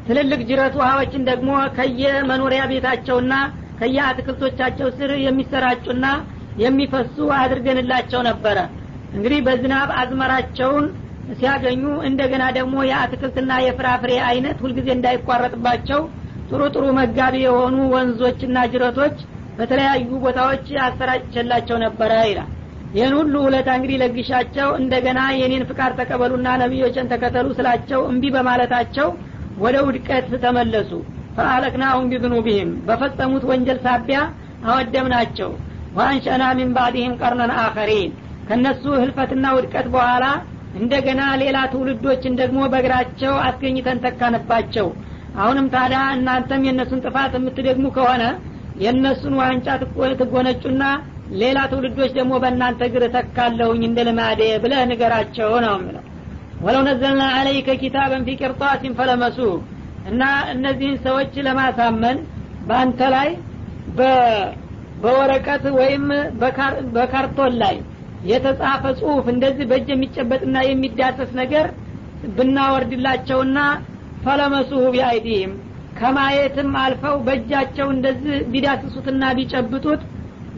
ትልልቅ ጅረት ውሃዎችን ደግሞ ከየመኖሪያ ቤታቸውና ከየአትክልቶቻቸው ስር የሚሰራጩና የሚፈሱ አድርገንላቸው ነበረ። እንግዲህ በዝናብ አዝመራቸውን ሲያገኙ እንደገና ደግሞ የአትክልትና የፍራፍሬ አይነት ሁልጊዜ እንዳይቋረጥባቸው ጥሩ ጥሩ መጋቢ የሆኑ ወንዞችና ጅረቶች በተለያዩ ቦታዎች አሰራጭቸላቸው ነበረ ይላል። ይህን ሁሉ ውለታ እንግዲህ ለግሻቸው እንደገና የኔን ፍቃድ ተቀበሉና ነቢዮችን ተከተሉ ስላቸው እምቢ በማለታቸው ወደ ውድቀት ተመለሱ። ፈአለክናሁም ቢዝኑቢህም በፈጸሙት ወንጀል ሳቢያ አወደምናቸው። ወአንሸና ሚን ባዕድህም ቀርነን አኸሪን። ከነሱ ህልፈትና ውድቀት በኋላ እንደገና ሌላ ትውልዶችን ደግሞ በእግራቸው አስገኝተን ተካንባቸው። አሁንም ታዲያ እናንተም የእነሱን ጥፋት የምትደግሙ ከሆነ የእነሱን ዋንጫ ትጎነጩና ሌላ ትውልዶች ደግሞ በእናንተ እግር ተካለሁኝ እንደ ልማዴ ብለህ ንገራቸው ነው የሚለው ወለው ነዘልና አለይከ ኪታበን ፊ ቅርጣሲን ፈለመሱ እና እነዚህን ሰዎች ለማሳመን በአንተ ላይ በወረቀት ወይም በካርቶን ላይ የተጻፈ ጽሁፍ እንደዚህ በእጅ የሚጨበጥና የሚዳሰስ ነገር ብናወርድላቸውና فلمسوه بأيديهم ከማየትም አልፈው በእጃቸው እንደዚህ ቢዳስሱትና ቢጨብጡት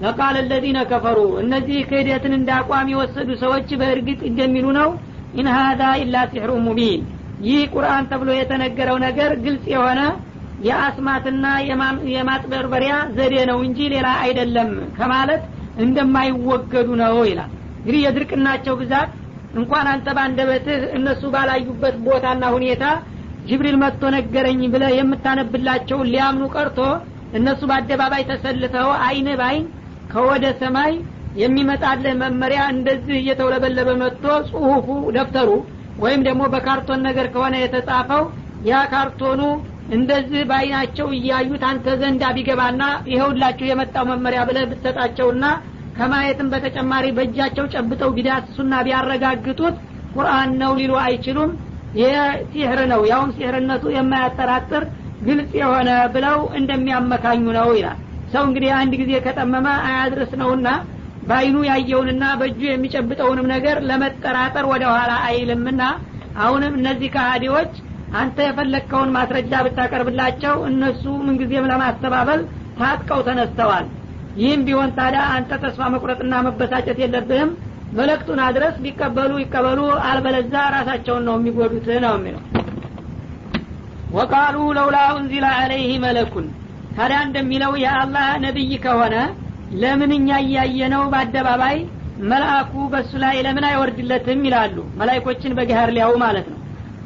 لقال الذين كفروا እነዚህ ክህደትን እንደ አቋም የወሰዱ ሰዎች በእርግጥ እንደሚሉ ነው። إن هذا إلا سحر مبين። ይህ ቁርአን ተብሎ የተነገረው ነገር ግልጽ የሆነ የአስማትና የማጥበርበሪያ ዘዴ ነው እንጂ ሌላ አይደለም ከማለት እንደማይወገዱ ነው ይላል። እንግዲህ የድርቅናቸው ብዛት እንኳን አንተ ባንደበትህ እነሱ ባላዩበት ቦታና ሁኔታ ጅብሪል መጥቶ ነገረኝ ብለ የምታነብላቸውን ሊያምኑ ቀርቶ እነሱ በአደባባይ ተሰልፈው አይን ባይን ከወደ ሰማይ የሚመጣልህ መመሪያ እንደዚህ እየተውለበለበ መጥቶ ጽሁፉ ደብተሩ ወይም ደግሞ በካርቶን ነገር ከሆነ የተጻፈው ያ ካርቶኑ እንደዚህ በአይናቸው እያዩት አንተ ዘንድ ቢገባና ይኸውላችሁ የመጣው መመሪያ ብለህ ብትሰጣቸውና ከማየትም በተጨማሪ በእጃቸው ጨብጠው ቢዳስሱና ቢያረጋግጡት ቁርአን ነው ሊሉ አይችሉም ይህ ሲህር ነው። ያውም ሲህርነቱ የማያጠራጥር ግልጽ የሆነ ብለው እንደሚያመካኙ ነው ይላል። ሰው እንግዲህ አንድ ጊዜ ከጠመመ አያድርስ ነውና በአይኑ ያየውንና በእጁ የሚጨብጠውንም ነገር ለመጠራጠር ወደ ኋላ አይልምና አሁንም እነዚህ ከሃዲዎች አንተ የፈለግከውን ማስረጃ ብታቀርብላቸው እነሱ ምንጊዜም ለማስተባበል ታጥቀው ተነስተዋል። ይህም ቢሆን ታዲያ አንተ ተስፋ መቁረጥና መበሳጨት የለብህም መለክቱን አድረስ ቢቀበሉ ይቀበሉ አልበለዛ ራሳቸውን ነው የሚጎዱት ነው የሚለው። ወቃሉ ለውላ ኡንዚላ አለይህ መለኩን። ታዲያ እንደሚለው የአላህ ነቢይ ከሆነ ለምን እኛ እያየነው በአደባባይ መልአኩ በእሱ ላይ ለምን አይወርድለትም ይላሉ? መላይኮችን በገሃር ሊያው ማለት ነው።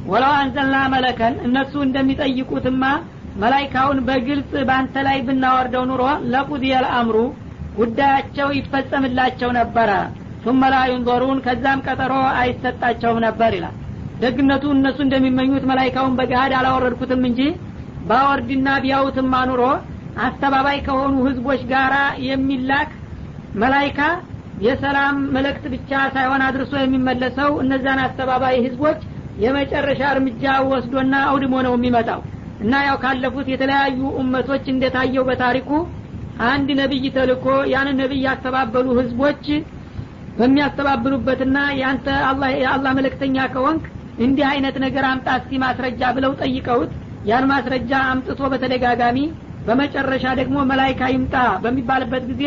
ወለው አንዘልና መለከን እነሱ እንደሚጠይቁትማ መላይካውን በግልጽ በአንተ ላይ ብናወርደው ኑሮ ለቁድየል አምሩ ጉዳያቸው ይፈጸምላቸው ነበረ ثم لا ينظرون ከዛም ቀጠሮ አይሰጣቸውም ነበር ይላል ደግነቱ እነሱ እንደሚመኙት መላይካውን በገሃድ አላወረድኩትም እንጂ ባወርድና ቢያውትማ ኑሮ አስተባባይ ከሆኑ ህዝቦች ጋር የሚላክ መላይካ የሰላም መልእክት ብቻ ሳይሆን አድርሶ የሚመለሰው እነዛን አስተባባይ ህዝቦች የመጨረሻ እርምጃ ወስዶና አውድሞ ነው የሚመጣው እና ያው ካለፉት የተለያዩ እመቶች እንደታየው በታሪኩ አንድ ነቢይ ተልኮ ያንን ነቢይ ያስተባበሉ ህዝቦች በሚያስተባብሉበትና ያንተ የአላህ መልእክተኛ ከወንክ እንዲህ አይነት ነገር አምጣ እስቲ ማስረጃ ብለው ጠይቀውት ያን ማስረጃ አምጥቶ በተደጋጋሚ በመጨረሻ ደግሞ መላይካ ይምጣ በሚባልበት ጊዜ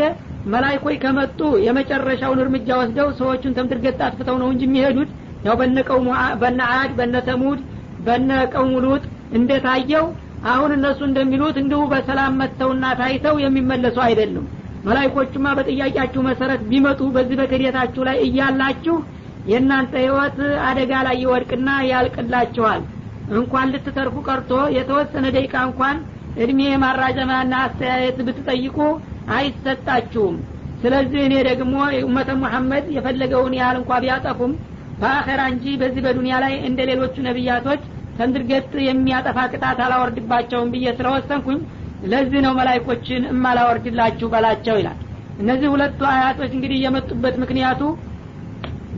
መላይኮች ከመጡ የመጨረሻውን እርምጃ ወስደው ሰዎቹን ተምድርገት አጥፍተው ነው እንጂ የሚሄዱት። ያው በነቀው በነ አድ በነ ተሙድ በነ ቀውሙ እንደታየው አሁን እነሱ እንደሚሉት እንዲሁ በሰላም መጥተውና ታይተው የሚመለሱ አይደሉም መላይኮቹማ በጥያቄያችሁ መሰረት ቢመጡ በዚህ በክዴታችሁ ላይ እያላችሁ የእናንተ ህይወት አደጋ ላይ ይወድቅና ያልቅላችኋል። እንኳን ልትተርፉ ቀርቶ የተወሰነ ደቂቃ እንኳን እድሜ ማራዘማና አስተያየት ብትጠይቁ አይሰጣችሁም። ስለዚህ እኔ ደግሞ ኡመተ ሙሐመድ የፈለገውን ያህል እንኳ ቢያጠፉም በአኸራ እንጂ በዚህ በዱንያ ላይ እንደ ሌሎቹ ነቢያቶች ተንድርገት የሚያጠፋ ቅጣት አላወርድባቸውም ብዬ ስለወሰንኩኝ ለዚህ ነው መላይኮችን እማላወርድላችሁ በላቸው ይላል። እነዚህ ሁለቱ አያቶች እንግዲህ የመጡበት ምክንያቱ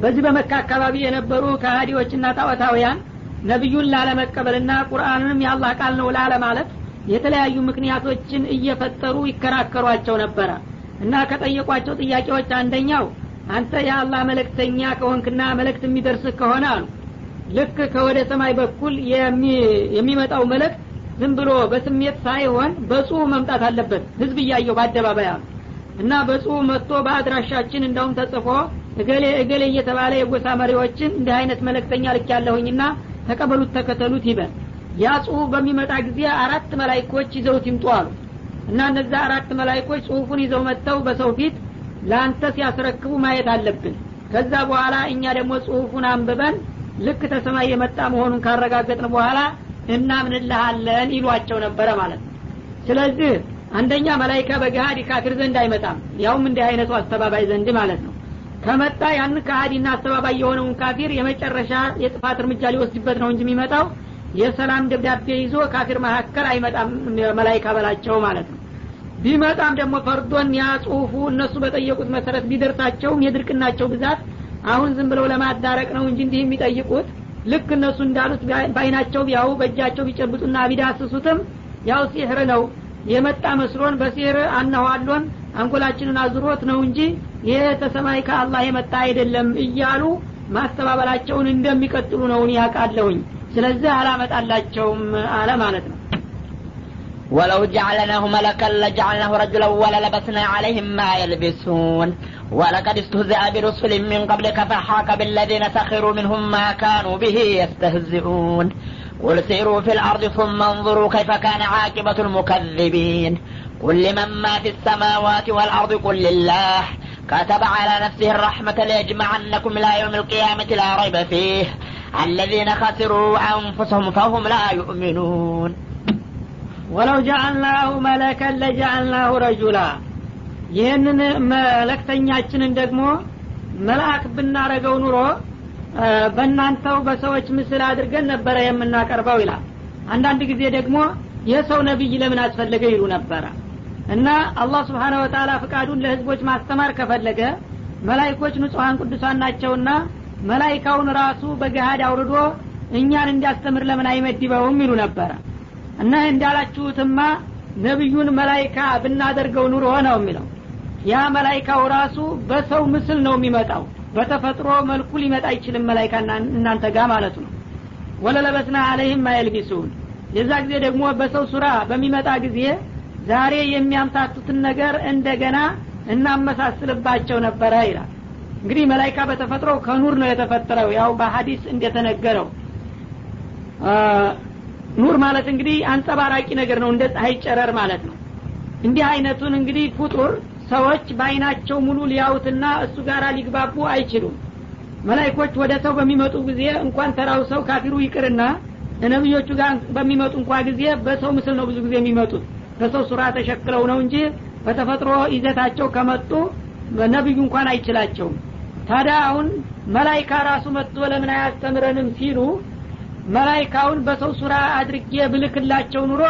በዚህ በመካ አካባቢ የነበሩ ከሃዲዎችና ጣዖታውያን ነቢዩን ላለመቀበልና ቁርአንንም የአላህ ቃል ነው ላለማለት የተለያዩ ምክንያቶችን እየፈጠሩ ይከራከሯቸው ነበረ። እና ከጠየቋቸው ጥያቄዎች አንደኛው አንተ የአላህ መለክተኛ ከሆንክና መለክት የሚደርስህ ከሆነ አሉ። ልክ ከወደ ሰማይ በኩል የሚመጣው መልእክት ዝም ብሎ በስሜት ሳይሆን በጽሁ መምጣት አለበት። ህዝብ እያየው በአደባባይ እና በጽሁ መጥቶ በአድራሻችን እንደውም ተጽፎ እገሌ እገሌ እየተባለ የጎሳ መሪዎችን እንዲህ አይነት መለክተኛ ልክ ያለሁኝና ተቀበሉት ተከተሉት ይበል። ያ ጽሁፍ በሚመጣ ጊዜ አራት መላይኮች ይዘውት ይምጡ አሉ። እና እነዛ አራት መላይኮች ጽሁፉን ይዘው መጥተው በሰው ፊት ለአንተ ሲያስረክቡ ማየት አለብን። ከዛ በኋላ እኛ ደግሞ ጽሁፉን አንብበን ልክ ተሰማይ የመጣ መሆኑን ካረጋገጥን በኋላ እናምንልሃለን ይሏቸው ነበረ ማለት ነው። ስለዚህ አንደኛ መላይካ በገሃድ ካፊር ዘንድ አይመጣም። ያውም እንዲህ አይነቱ አስተባባይ ዘንድ ማለት ነው። ከመጣ ያን ከሃዲና አስተባባይ የሆነውን ካፊር የመጨረሻ የጥፋት እርምጃ ሊወስድበት ነው እንጂ የሚመጣው የሰላም ደብዳቤ ይዞ ካፊር መካከል አይመጣም መላይካ በላቸው ማለት ነው። ቢመጣም ደግሞ ፈርዶን ያ ጽሁፉ እነሱ በጠየቁት መሰረት ቢደርሳቸውም የድርቅናቸው ብዛት አሁን ዝም ብለው ለማዳረቅ ነው እንጂ እንዲህ የሚጠይቁት ልክ እነሱ እንዳሉት በአይናቸው ቢያው በእጃቸው ቢጨብጡና ቢዳስሱትም ያው ሲህር ነው የመጣ መስሎን በሲህር አነኋሎን አንጎላችንን አዙሮት ነው እንጂ ይህ ተሰማይ ከአላህ የመጣ አይደለም እያሉ ማስተባበላቸውን እንደሚቀጥሉ ነው ያውቃለሁኝ ስለዚህ አላመጣላቸውም አለ ማለት ነው ولو جعلناه ملكا لجعلناه رجلا وللبسنا عليهم ما يلبسون ولقد استهزأ برسل من قبلك فحاك بالذين سخروا منهم ما كانوا به يستهزئون. قل سيروا في الأرض ثم انظروا كيف كان عاقبة المكذبين. قل لمن ما في السماوات والأرض؟ قل لله. كتب على نفسه الرحمة ليجمعنكم إلى يوم القيامة لا ريب فيه. الذين خسروا أنفسهم فهم لا يؤمنون. ولو جعلناه ملكا لجعلناه رجلا. ይህንን መለክተኛችንን ደግሞ መልአክ ብናረገው ኑሮ በእናንተው በሰዎች ምስል አድርገን ነበረ የምናቀርበው ይላል። አንዳንድ ጊዜ ደግሞ የሰው ነቢይ ለምን አስፈለገ ይሉ ነበረ። እና አላህ ስብሓነ ወተላ ፍቃዱን ለህዝቦች ማስተማር ከፈለገ መላይኮች ንጹሐን ቅዱሳን ናቸውና መላይካውን ራሱ በገሃድ አውርዶ እኛን እንዲያስተምር ለምን አይመድበውም ይሉ ነበረ። እና እንዳላችሁትማ ነቢዩን መላይካ ብናደርገው ኑሮ ነው የሚለው ያ መላይካው ራሱ በሰው ምስል ነው የሚመጣው። በተፈጥሮ መልኩ ሊመጣ አይችልም መላይካ እናንተ ጋር ማለቱ ነው። ወለለበስና አለይህም ማየልቢሱን። የዛ ጊዜ ደግሞ በሰው ሱራ በሚመጣ ጊዜ ዛሬ የሚያምታቱትን ነገር እንደገና እናመሳስልባቸው ነበረ ይላል። እንግዲህ መላይካ በተፈጥሮ ከኑር ነው የተፈጠረው። ያው በሀዲስ እንደተነገረው ኑር ማለት እንግዲህ አንጸባራቂ ነገር ነው እንደ ፀሐይ ጨረር ማለት ነው። እንዲህ አይነቱን እንግዲህ ፍጡር ሰዎች በአይናቸው ሙሉ ሊያዩትና እሱ ጋር ሊግባቡ አይችሉም። መላይኮች ወደ ሰው በሚመጡ ጊዜ እንኳን ተራው ሰው ካፊሩ ይቅርና ነቢዮቹ ጋር በሚመጡ እንኳ ጊዜ በሰው ምስል ነው ብዙ ጊዜ የሚመጡት። በሰው ሱራ ተሸክለው ነው እንጂ በተፈጥሮ ይዘታቸው ከመጡ ነቢዩ እንኳን አይችላቸውም። ታዲያ አሁን መላይካ ራሱ መጥቶ ለምን አያስተምረንም ሲሉ መላይካውን በሰው ሱራ አድርጌ ብልክላቸው ኑሮ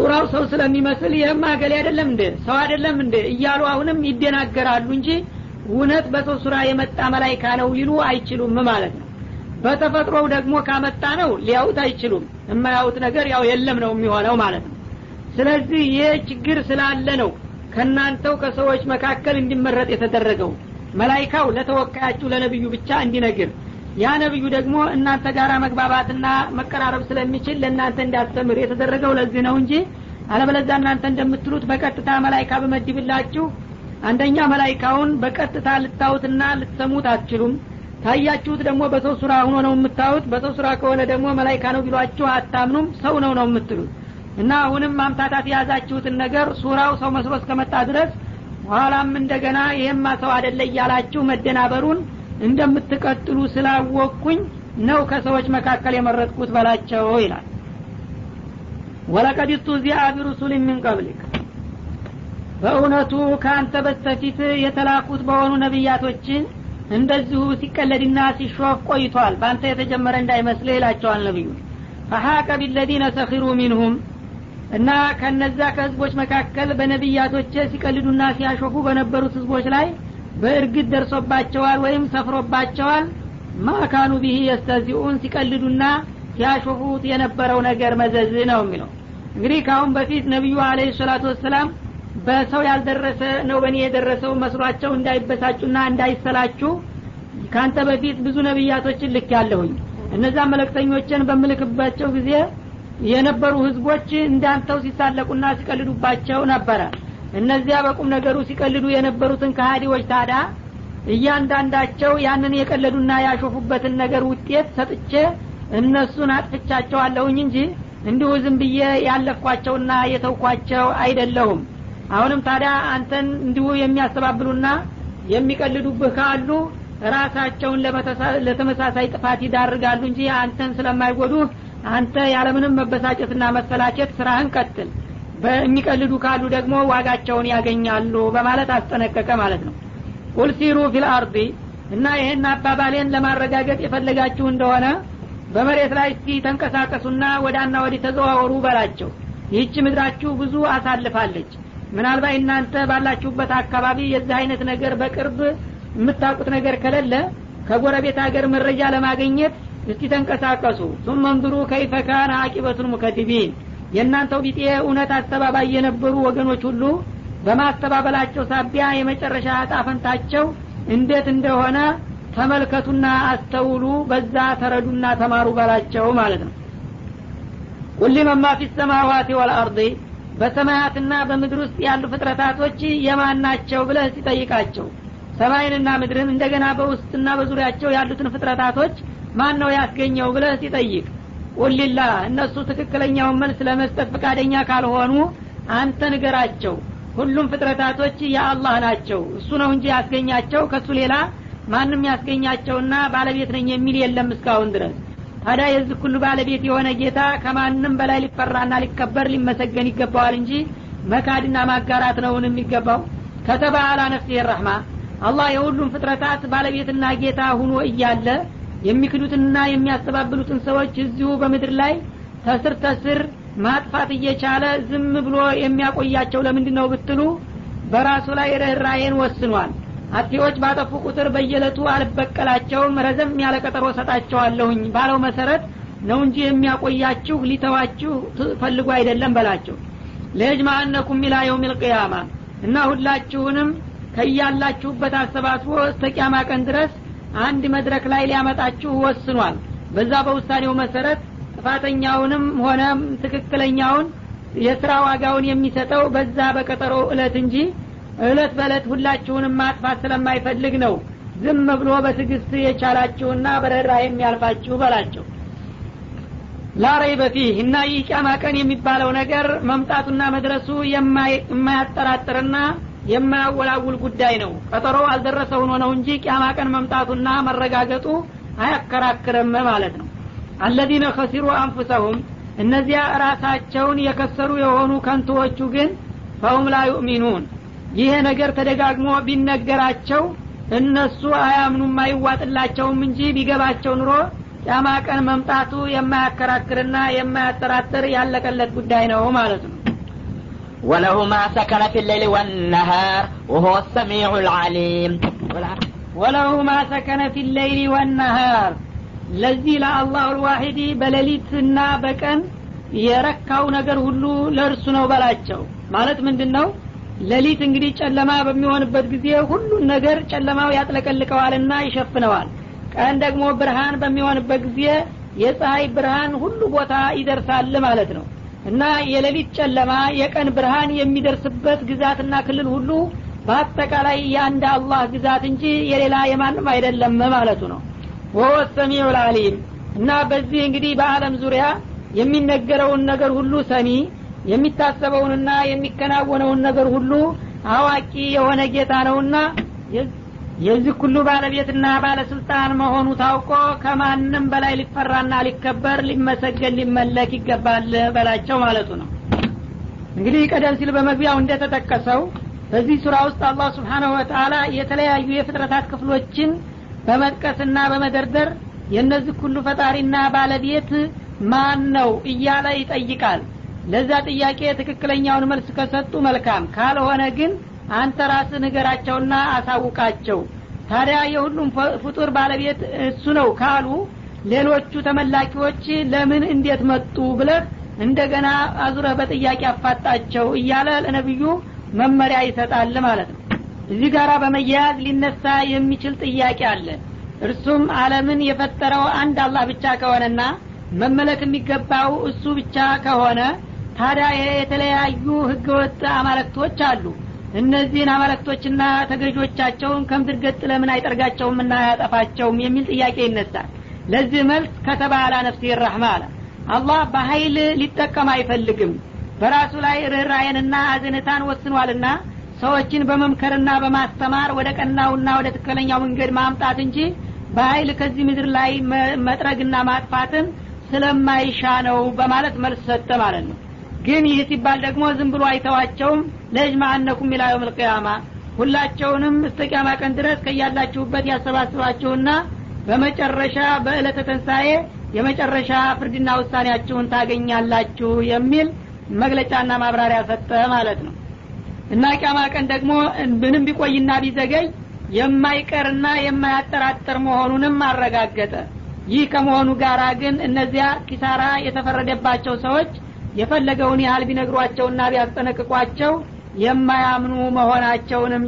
ሱራው ሰው ስለሚመስል ይህም አገሌ አይደለም እንደ ሰው አይደለም እንደ እያሉ አሁንም ይደናገራሉ እንጂ እውነት በሰው ሱራ የመጣ መላይካ ነው ሊሉ አይችሉም ማለት ነው። በተፈጥሮው ደግሞ ካመጣ ነው ሊያውት አይችሉም። የማያውት ነገር ያው የለም ነው የሚሆነው ማለት ነው። ስለዚህ ይህ ችግር ስላለ ነው ከእናንተው ከሰዎች መካከል እንዲመረጥ የተደረገው። መላይካው ለተወካያችሁ ለነብዩ ብቻ እንዲነግር ያ ነብዩ ደግሞ እናንተ ጋር መግባባትና መቀራረብ ስለሚችል ለእናንተ እንዲያስተምር የተደረገው ለዚህ ነው እንጂ አለበለዛ እናንተ እንደምትሉት በቀጥታ መላይካ በመድብላችሁ አንደኛ መላይካውን በቀጥታ ልታዩትና ልትሰሙት አትችሉም። ታያችሁት ደግሞ በሰው ሱራ ሆኖ ነው የምታዩት። በሰው ሱራ ከሆነ ደግሞ መላይካ ነው ቢሏችሁ አታምኑም ሰው ነው ነው የምትሉት። እና አሁንም ማምታታት የያዛችሁትን ነገር ሱራው ሰው መስሎ እስከመጣ ድረስ በኋላም እንደገና ይህማ ሰው አደለ እያላችሁ መደናበሩን እንደምትቀጥሉ ስላወቅኩኝ ነው ከሰዎች መካከል የመረጥኩት በላቸው ይላል። ወለቀድ ቱዚአ ቢሩሱል ምን ቀብሊክ። በእውነቱ ከአንተ በስተፊት የተላኩት በሆኑ ነቢያቶችን እንደዚሁ ሲቀለድና ሲሾፍ ቆይቷል። በአንተ የተጀመረ እንዳይመስልህ ይላቸዋል ነቢዩ። ፈሀቀ ቢለዚነ ሰኪሩ ሚንሁም እና ከነዛ ከህዝቦች መካከል በነቢያቶች ሲቀልዱና ሲያሾፉ በነበሩት ህዝቦች ላይ በእርግጥ ደርሶባቸዋል ወይም ሰፍሮባቸዋል? ማካኑ ቢህ የስተዚኡን ሲቀልዱና ሲያሾፉት የነበረው ነገር መዘዝ ነው የሚለው። እንግዲህ ከአሁን በፊት ነቢዩ አለ ሰላቱ ወሰላም በሰው ያልደረሰ ነው በእኔ የደረሰው መስሏቸው እንዳይበሳጩና እንዳይሰላችሁ ካንተ በፊት ብዙ ነቢያቶችን ልክ ያለሁኝ እነዛ መለክተኞችን በምልክባቸው ጊዜ የነበሩ ህዝቦች እንዳንተው ሲሳለቁና ሲቀልዱባቸው ነበረ እነዚያ በቁም ነገሩ ሲቀልዱ የነበሩትን ከሀዲዎች ታዳ እያንዳንዳቸው ያንን የቀለዱና ያሾፉበትን ነገር ውጤት ሰጥቼ እነሱን አጥፍቻቸዋለሁኝ እንጂ እንዲሁ ዝም ብዬ ያለፍኳቸውና የተውኳቸው አይደለሁም። አሁንም ታዲያ አንተን እንዲሁ የሚያስተባብሉና የሚቀልዱብህ ካሉ ራሳቸውን ለተመሳሳይ ጥፋት ይዳርጋሉ እንጂ አንተን ስለማይጎዱህ አንተ ያለምንም መበሳጨትና መሰላቸት ስራህን ቀጥል በሚቀልዱ ካሉ ደግሞ ዋጋቸውን ያገኛሉ በማለት አስጠነቀቀ ማለት ነው። ቁል ሲሩ ፊል አርዲ እና ይህን አባባሌን ለማረጋገጥ የፈለጋችሁ እንደሆነ በመሬት ላይ እስቲ ተንቀሳቀሱና ወዳና ወዲህ ተዘዋወሩ በላቸው። ይህች ምድራችሁ ብዙ አሳልፋለች። ምናልባት እናንተ ባላችሁበት አካባቢ የዚህ አይነት ነገር በቅርብ የምታውቁት ነገር ከሌለ ከጎረቤት ሀገር መረጃ ለማግኘት እስቲ ተንቀሳቀሱ። ሱመ እንዝሩ ከይፈ ካነ የእናንተው ቢጤ እውነት አስተባባይ የነበሩ ወገኖች ሁሉ በማስተባበላቸው ሳቢያ የመጨረሻ እጣፈንታቸው እንዴት እንደሆነ ተመልከቱና አስተውሉ በዛ ተረዱና ተማሩ በላቸው ማለት ነው። ቁል መማ ፊ ሰማዋት ወልአርض በሰማያትና በምድር ውስጥ ያሉ ፍጥረታቶች የማን ናቸው ብለህ ሲጠይቃቸው ሰማይንና ምድርን እንደገና በውስጥና በዙሪያቸው ያሉትን ፍጥረታቶች ማን ነው ያስገኘው ብለህ ሲጠይቅ ቁልላ እነሱ ትክክለኛውን መልስ ለመስጠት ፈቃደኛ ካልሆኑ አንተ ንገራቸው። ሁሉም ፍጥረታቶች የአላህ ናቸው። እሱ ነው እንጂ ያስገኛቸው ከሱ ሌላ ማንም ያስገኛቸውና ባለቤት ነኝ የሚል የለም እስካሁን ድረስ። ታዲያ የዚህ ሁሉ ባለቤት የሆነ ጌታ ከማንም በላይ ሊፈራና ሊከበር ሊመሰገን ይገባዋል እንጂ መካድና ማጋራት ነውን የሚገባው? ከተባ አላ ረሕማ አላህ የሁሉም ፍጥረታት ባለቤትና ጌታ ሁኖ እያለ የሚክዱትንና የሚያስተባብሉትን ሰዎች እዚሁ በምድር ላይ ተስር ተስር ማጥፋት እየቻለ ዝም ብሎ የሚያቆያቸው ለምንድን ነው ብትሉ በራሱ ላይ ርኅራዬን ወስኗል። አጥፊዎች ባጠፉ ቁጥር በየለቱ አልበቀላቸውም ረዘም ያለ ቀጠሮ ሰጣቸዋለሁኝ ባለው መሰረት ነው እንጂ የሚያቆያችሁ ሊተዋችሁ ፈልጉ አይደለም በላቸው። ለየጅማአነኩም ኢላ የውም ልቅያማ እና ሁላችሁንም ከያላችሁበት አሰባስቦ እስተ ቅያማ ቀን ድረስ አንድ መድረክ ላይ ሊያመጣችሁ ወስኗል። በዛ በውሳኔው መሰረት ጥፋተኛውንም ሆነ ትክክለኛውን የስራ ዋጋውን የሚሰጠው በዛ በቀጠሮ እለት እንጂ እለት በእለት ሁላችሁንም ማጥፋት ስለማይፈልግ ነው። ዝም ብሎ በትዕግስት የቻላችሁና በረራ የሚያልፋችሁ በላቸው። ላረይ በፊህ እና ይህ ቂያማ ቀን የሚባለው ነገር መምጣቱና መድረሱ የማያጠራጥርና የማያወላውል ጉዳይ ነው። ቀጠሮ አልደረሰ ሆኖ ነው እንጂ ቂያማ ቀን መምጣቱና መረጋገጡ አያከራክርም ማለት ነው። አለዚነ ከሲሩ አንፉሰሁም እነዚያ ራሳቸውን የከሰሩ የሆኑ ከንቶዎቹ ግን ፈሁም ላ ዩእሚኑን። ይሄ ነገር ተደጋግሞ ቢነገራቸው እነሱ አያምኑም አይዋጥላቸውም እንጂ ቢገባቸው ኑሮ ቂያማ ቀን መምጣቱ የማያከራክርና የማያጠራጥር ያለቀለት ጉዳይ ነው ማለት ነው وله ما سكن في الليل والنهار وهو السميع العليم ወለሁ ማ ሰከነ ፊ ሌይሊ ወነሃር ለዚህ ለአላሁ ልዋሂዲ በሌሊትና በቀን የረካው ነገር ሁሉ ለእርሱ ነው በላቸው ማለት ምንድን ነው ሌሊት እንግዲህ ጨለማ በሚሆንበት ጊዜ ሁሉን ነገር ጨለማው ያጥለቀልቀዋልና ይሸፍነዋል ቀን ደግሞ ብርሃን በሚሆንበት ጊዜ የፀሐይ ብርሃን ሁሉ ቦታ ይደርሳል ማለት ነው እና የሌሊት ጨለማ የቀን ብርሃን የሚደርስበት ግዛትና ክልል ሁሉ በአጠቃላይ የአንድ አላህ ግዛት እንጂ የሌላ የማንም አይደለም ማለቱ ነው። ወሆ ሰሚዑ እና በዚህ እንግዲህ በአለም ዙሪያ የሚነገረውን ነገር ሁሉ ሰሚ የሚታሰበውንና የሚከናወነውን ነገር ሁሉ አዋቂ የሆነ ጌታ ነውና የዚህ ሁሉ ባለቤትና ባለስልጣን መሆኑ ታውቆ ከማንም በላይ ሊፈራና ሊከበር ሊመሰገን ሊመለክ ይገባል በላቸው ማለቱ ነው። እንግዲህ ቀደም ሲል በመግቢያው እንደተጠቀሰው በዚህ ሱራ ውስጥ አላህ ስብሓናሁ ወተላ የተለያዩ የፍጥረታት ክፍሎችን በመጥቀስና በመደርደር የእነዚህ ሁሉ ፈጣሪና ባለቤት ማን ነው እያለ ይጠይቃል። ለዛ ጥያቄ ትክክለኛውን መልስ ከሰጡ መልካም ካልሆነ ግን አንተ ራስ ንገራቸውና አሳውቃቸው። ታዲያ የሁሉም ፍጡር ባለቤት እሱ ነው ካሉ ሌሎቹ ተመላኪዎች ለምን እንዴት መጡ ብለህ እንደገና አዙረህ በጥያቄ አፋጣቸው እያለ ለነቢዩ መመሪያ ይሰጣል ማለት ነው። እዚህ ጋር በመያያዝ ሊነሳ የሚችል ጥያቄ አለ። እርሱም አለምን የፈጠረው አንድ አላህ ብቻ ከሆነና መመለክ የሚገባው እሱ ብቻ ከሆነ ታዲያ የተለያዩ ህገወጥ አማለክቶች አሉ እነዚህን አማለክቶችና ተገዦቻቸውን ከምድር ገጥ ለምን አይጠርጋቸውም እና አያጠፋቸውም የሚል ጥያቄ ይነሳል። ለዚህ መልስ ከተባላ ነፍሲ ረሕማ አለ አላህ በሀይል ሊጠቀም አይፈልግም። በራሱ ላይ ርኅራዬንና አዝንታን ወስኗልና ሰዎችን በመምከርና በማስተማር ወደ ቀናውና ወደ ትክክለኛው መንገድ ማምጣት እንጂ በሀይል ከዚህ ምድር ላይ መጥረግና ማጥፋትን ስለማይሻ ነው በማለት መልስ ሰጠ ማለት ነው ግን ይህ ሲባል ደግሞ ዝም ብሎ አይተዋቸውም። ለእጅማአነኩም ኢላ የውም ልቅያማ ሁላቸውንም እስተ ቅያማ ቀን ድረስ ከያላችሁበት ያሰባስባችሁና በመጨረሻ በእለተ ተንሳኤ የመጨረሻ ፍርድና ውሳኔያችሁን ታገኛላችሁ የሚል መግለጫና ማብራሪያ ሰጠ ማለት ነው። እና ቅያማ ቀን ደግሞ ምንም ቢቆይና ቢዘገይ የማይቀርና የማያጠራጥር መሆኑንም አረጋገጠ። ይህ ከመሆኑ ጋር ግን እነዚያ ኪሳራ የተፈረደባቸው ሰዎች የፈለገውን ያህል ቢነግሯቸውና ቢያስጠነቅቋቸው የማያምኑ መሆናቸውንም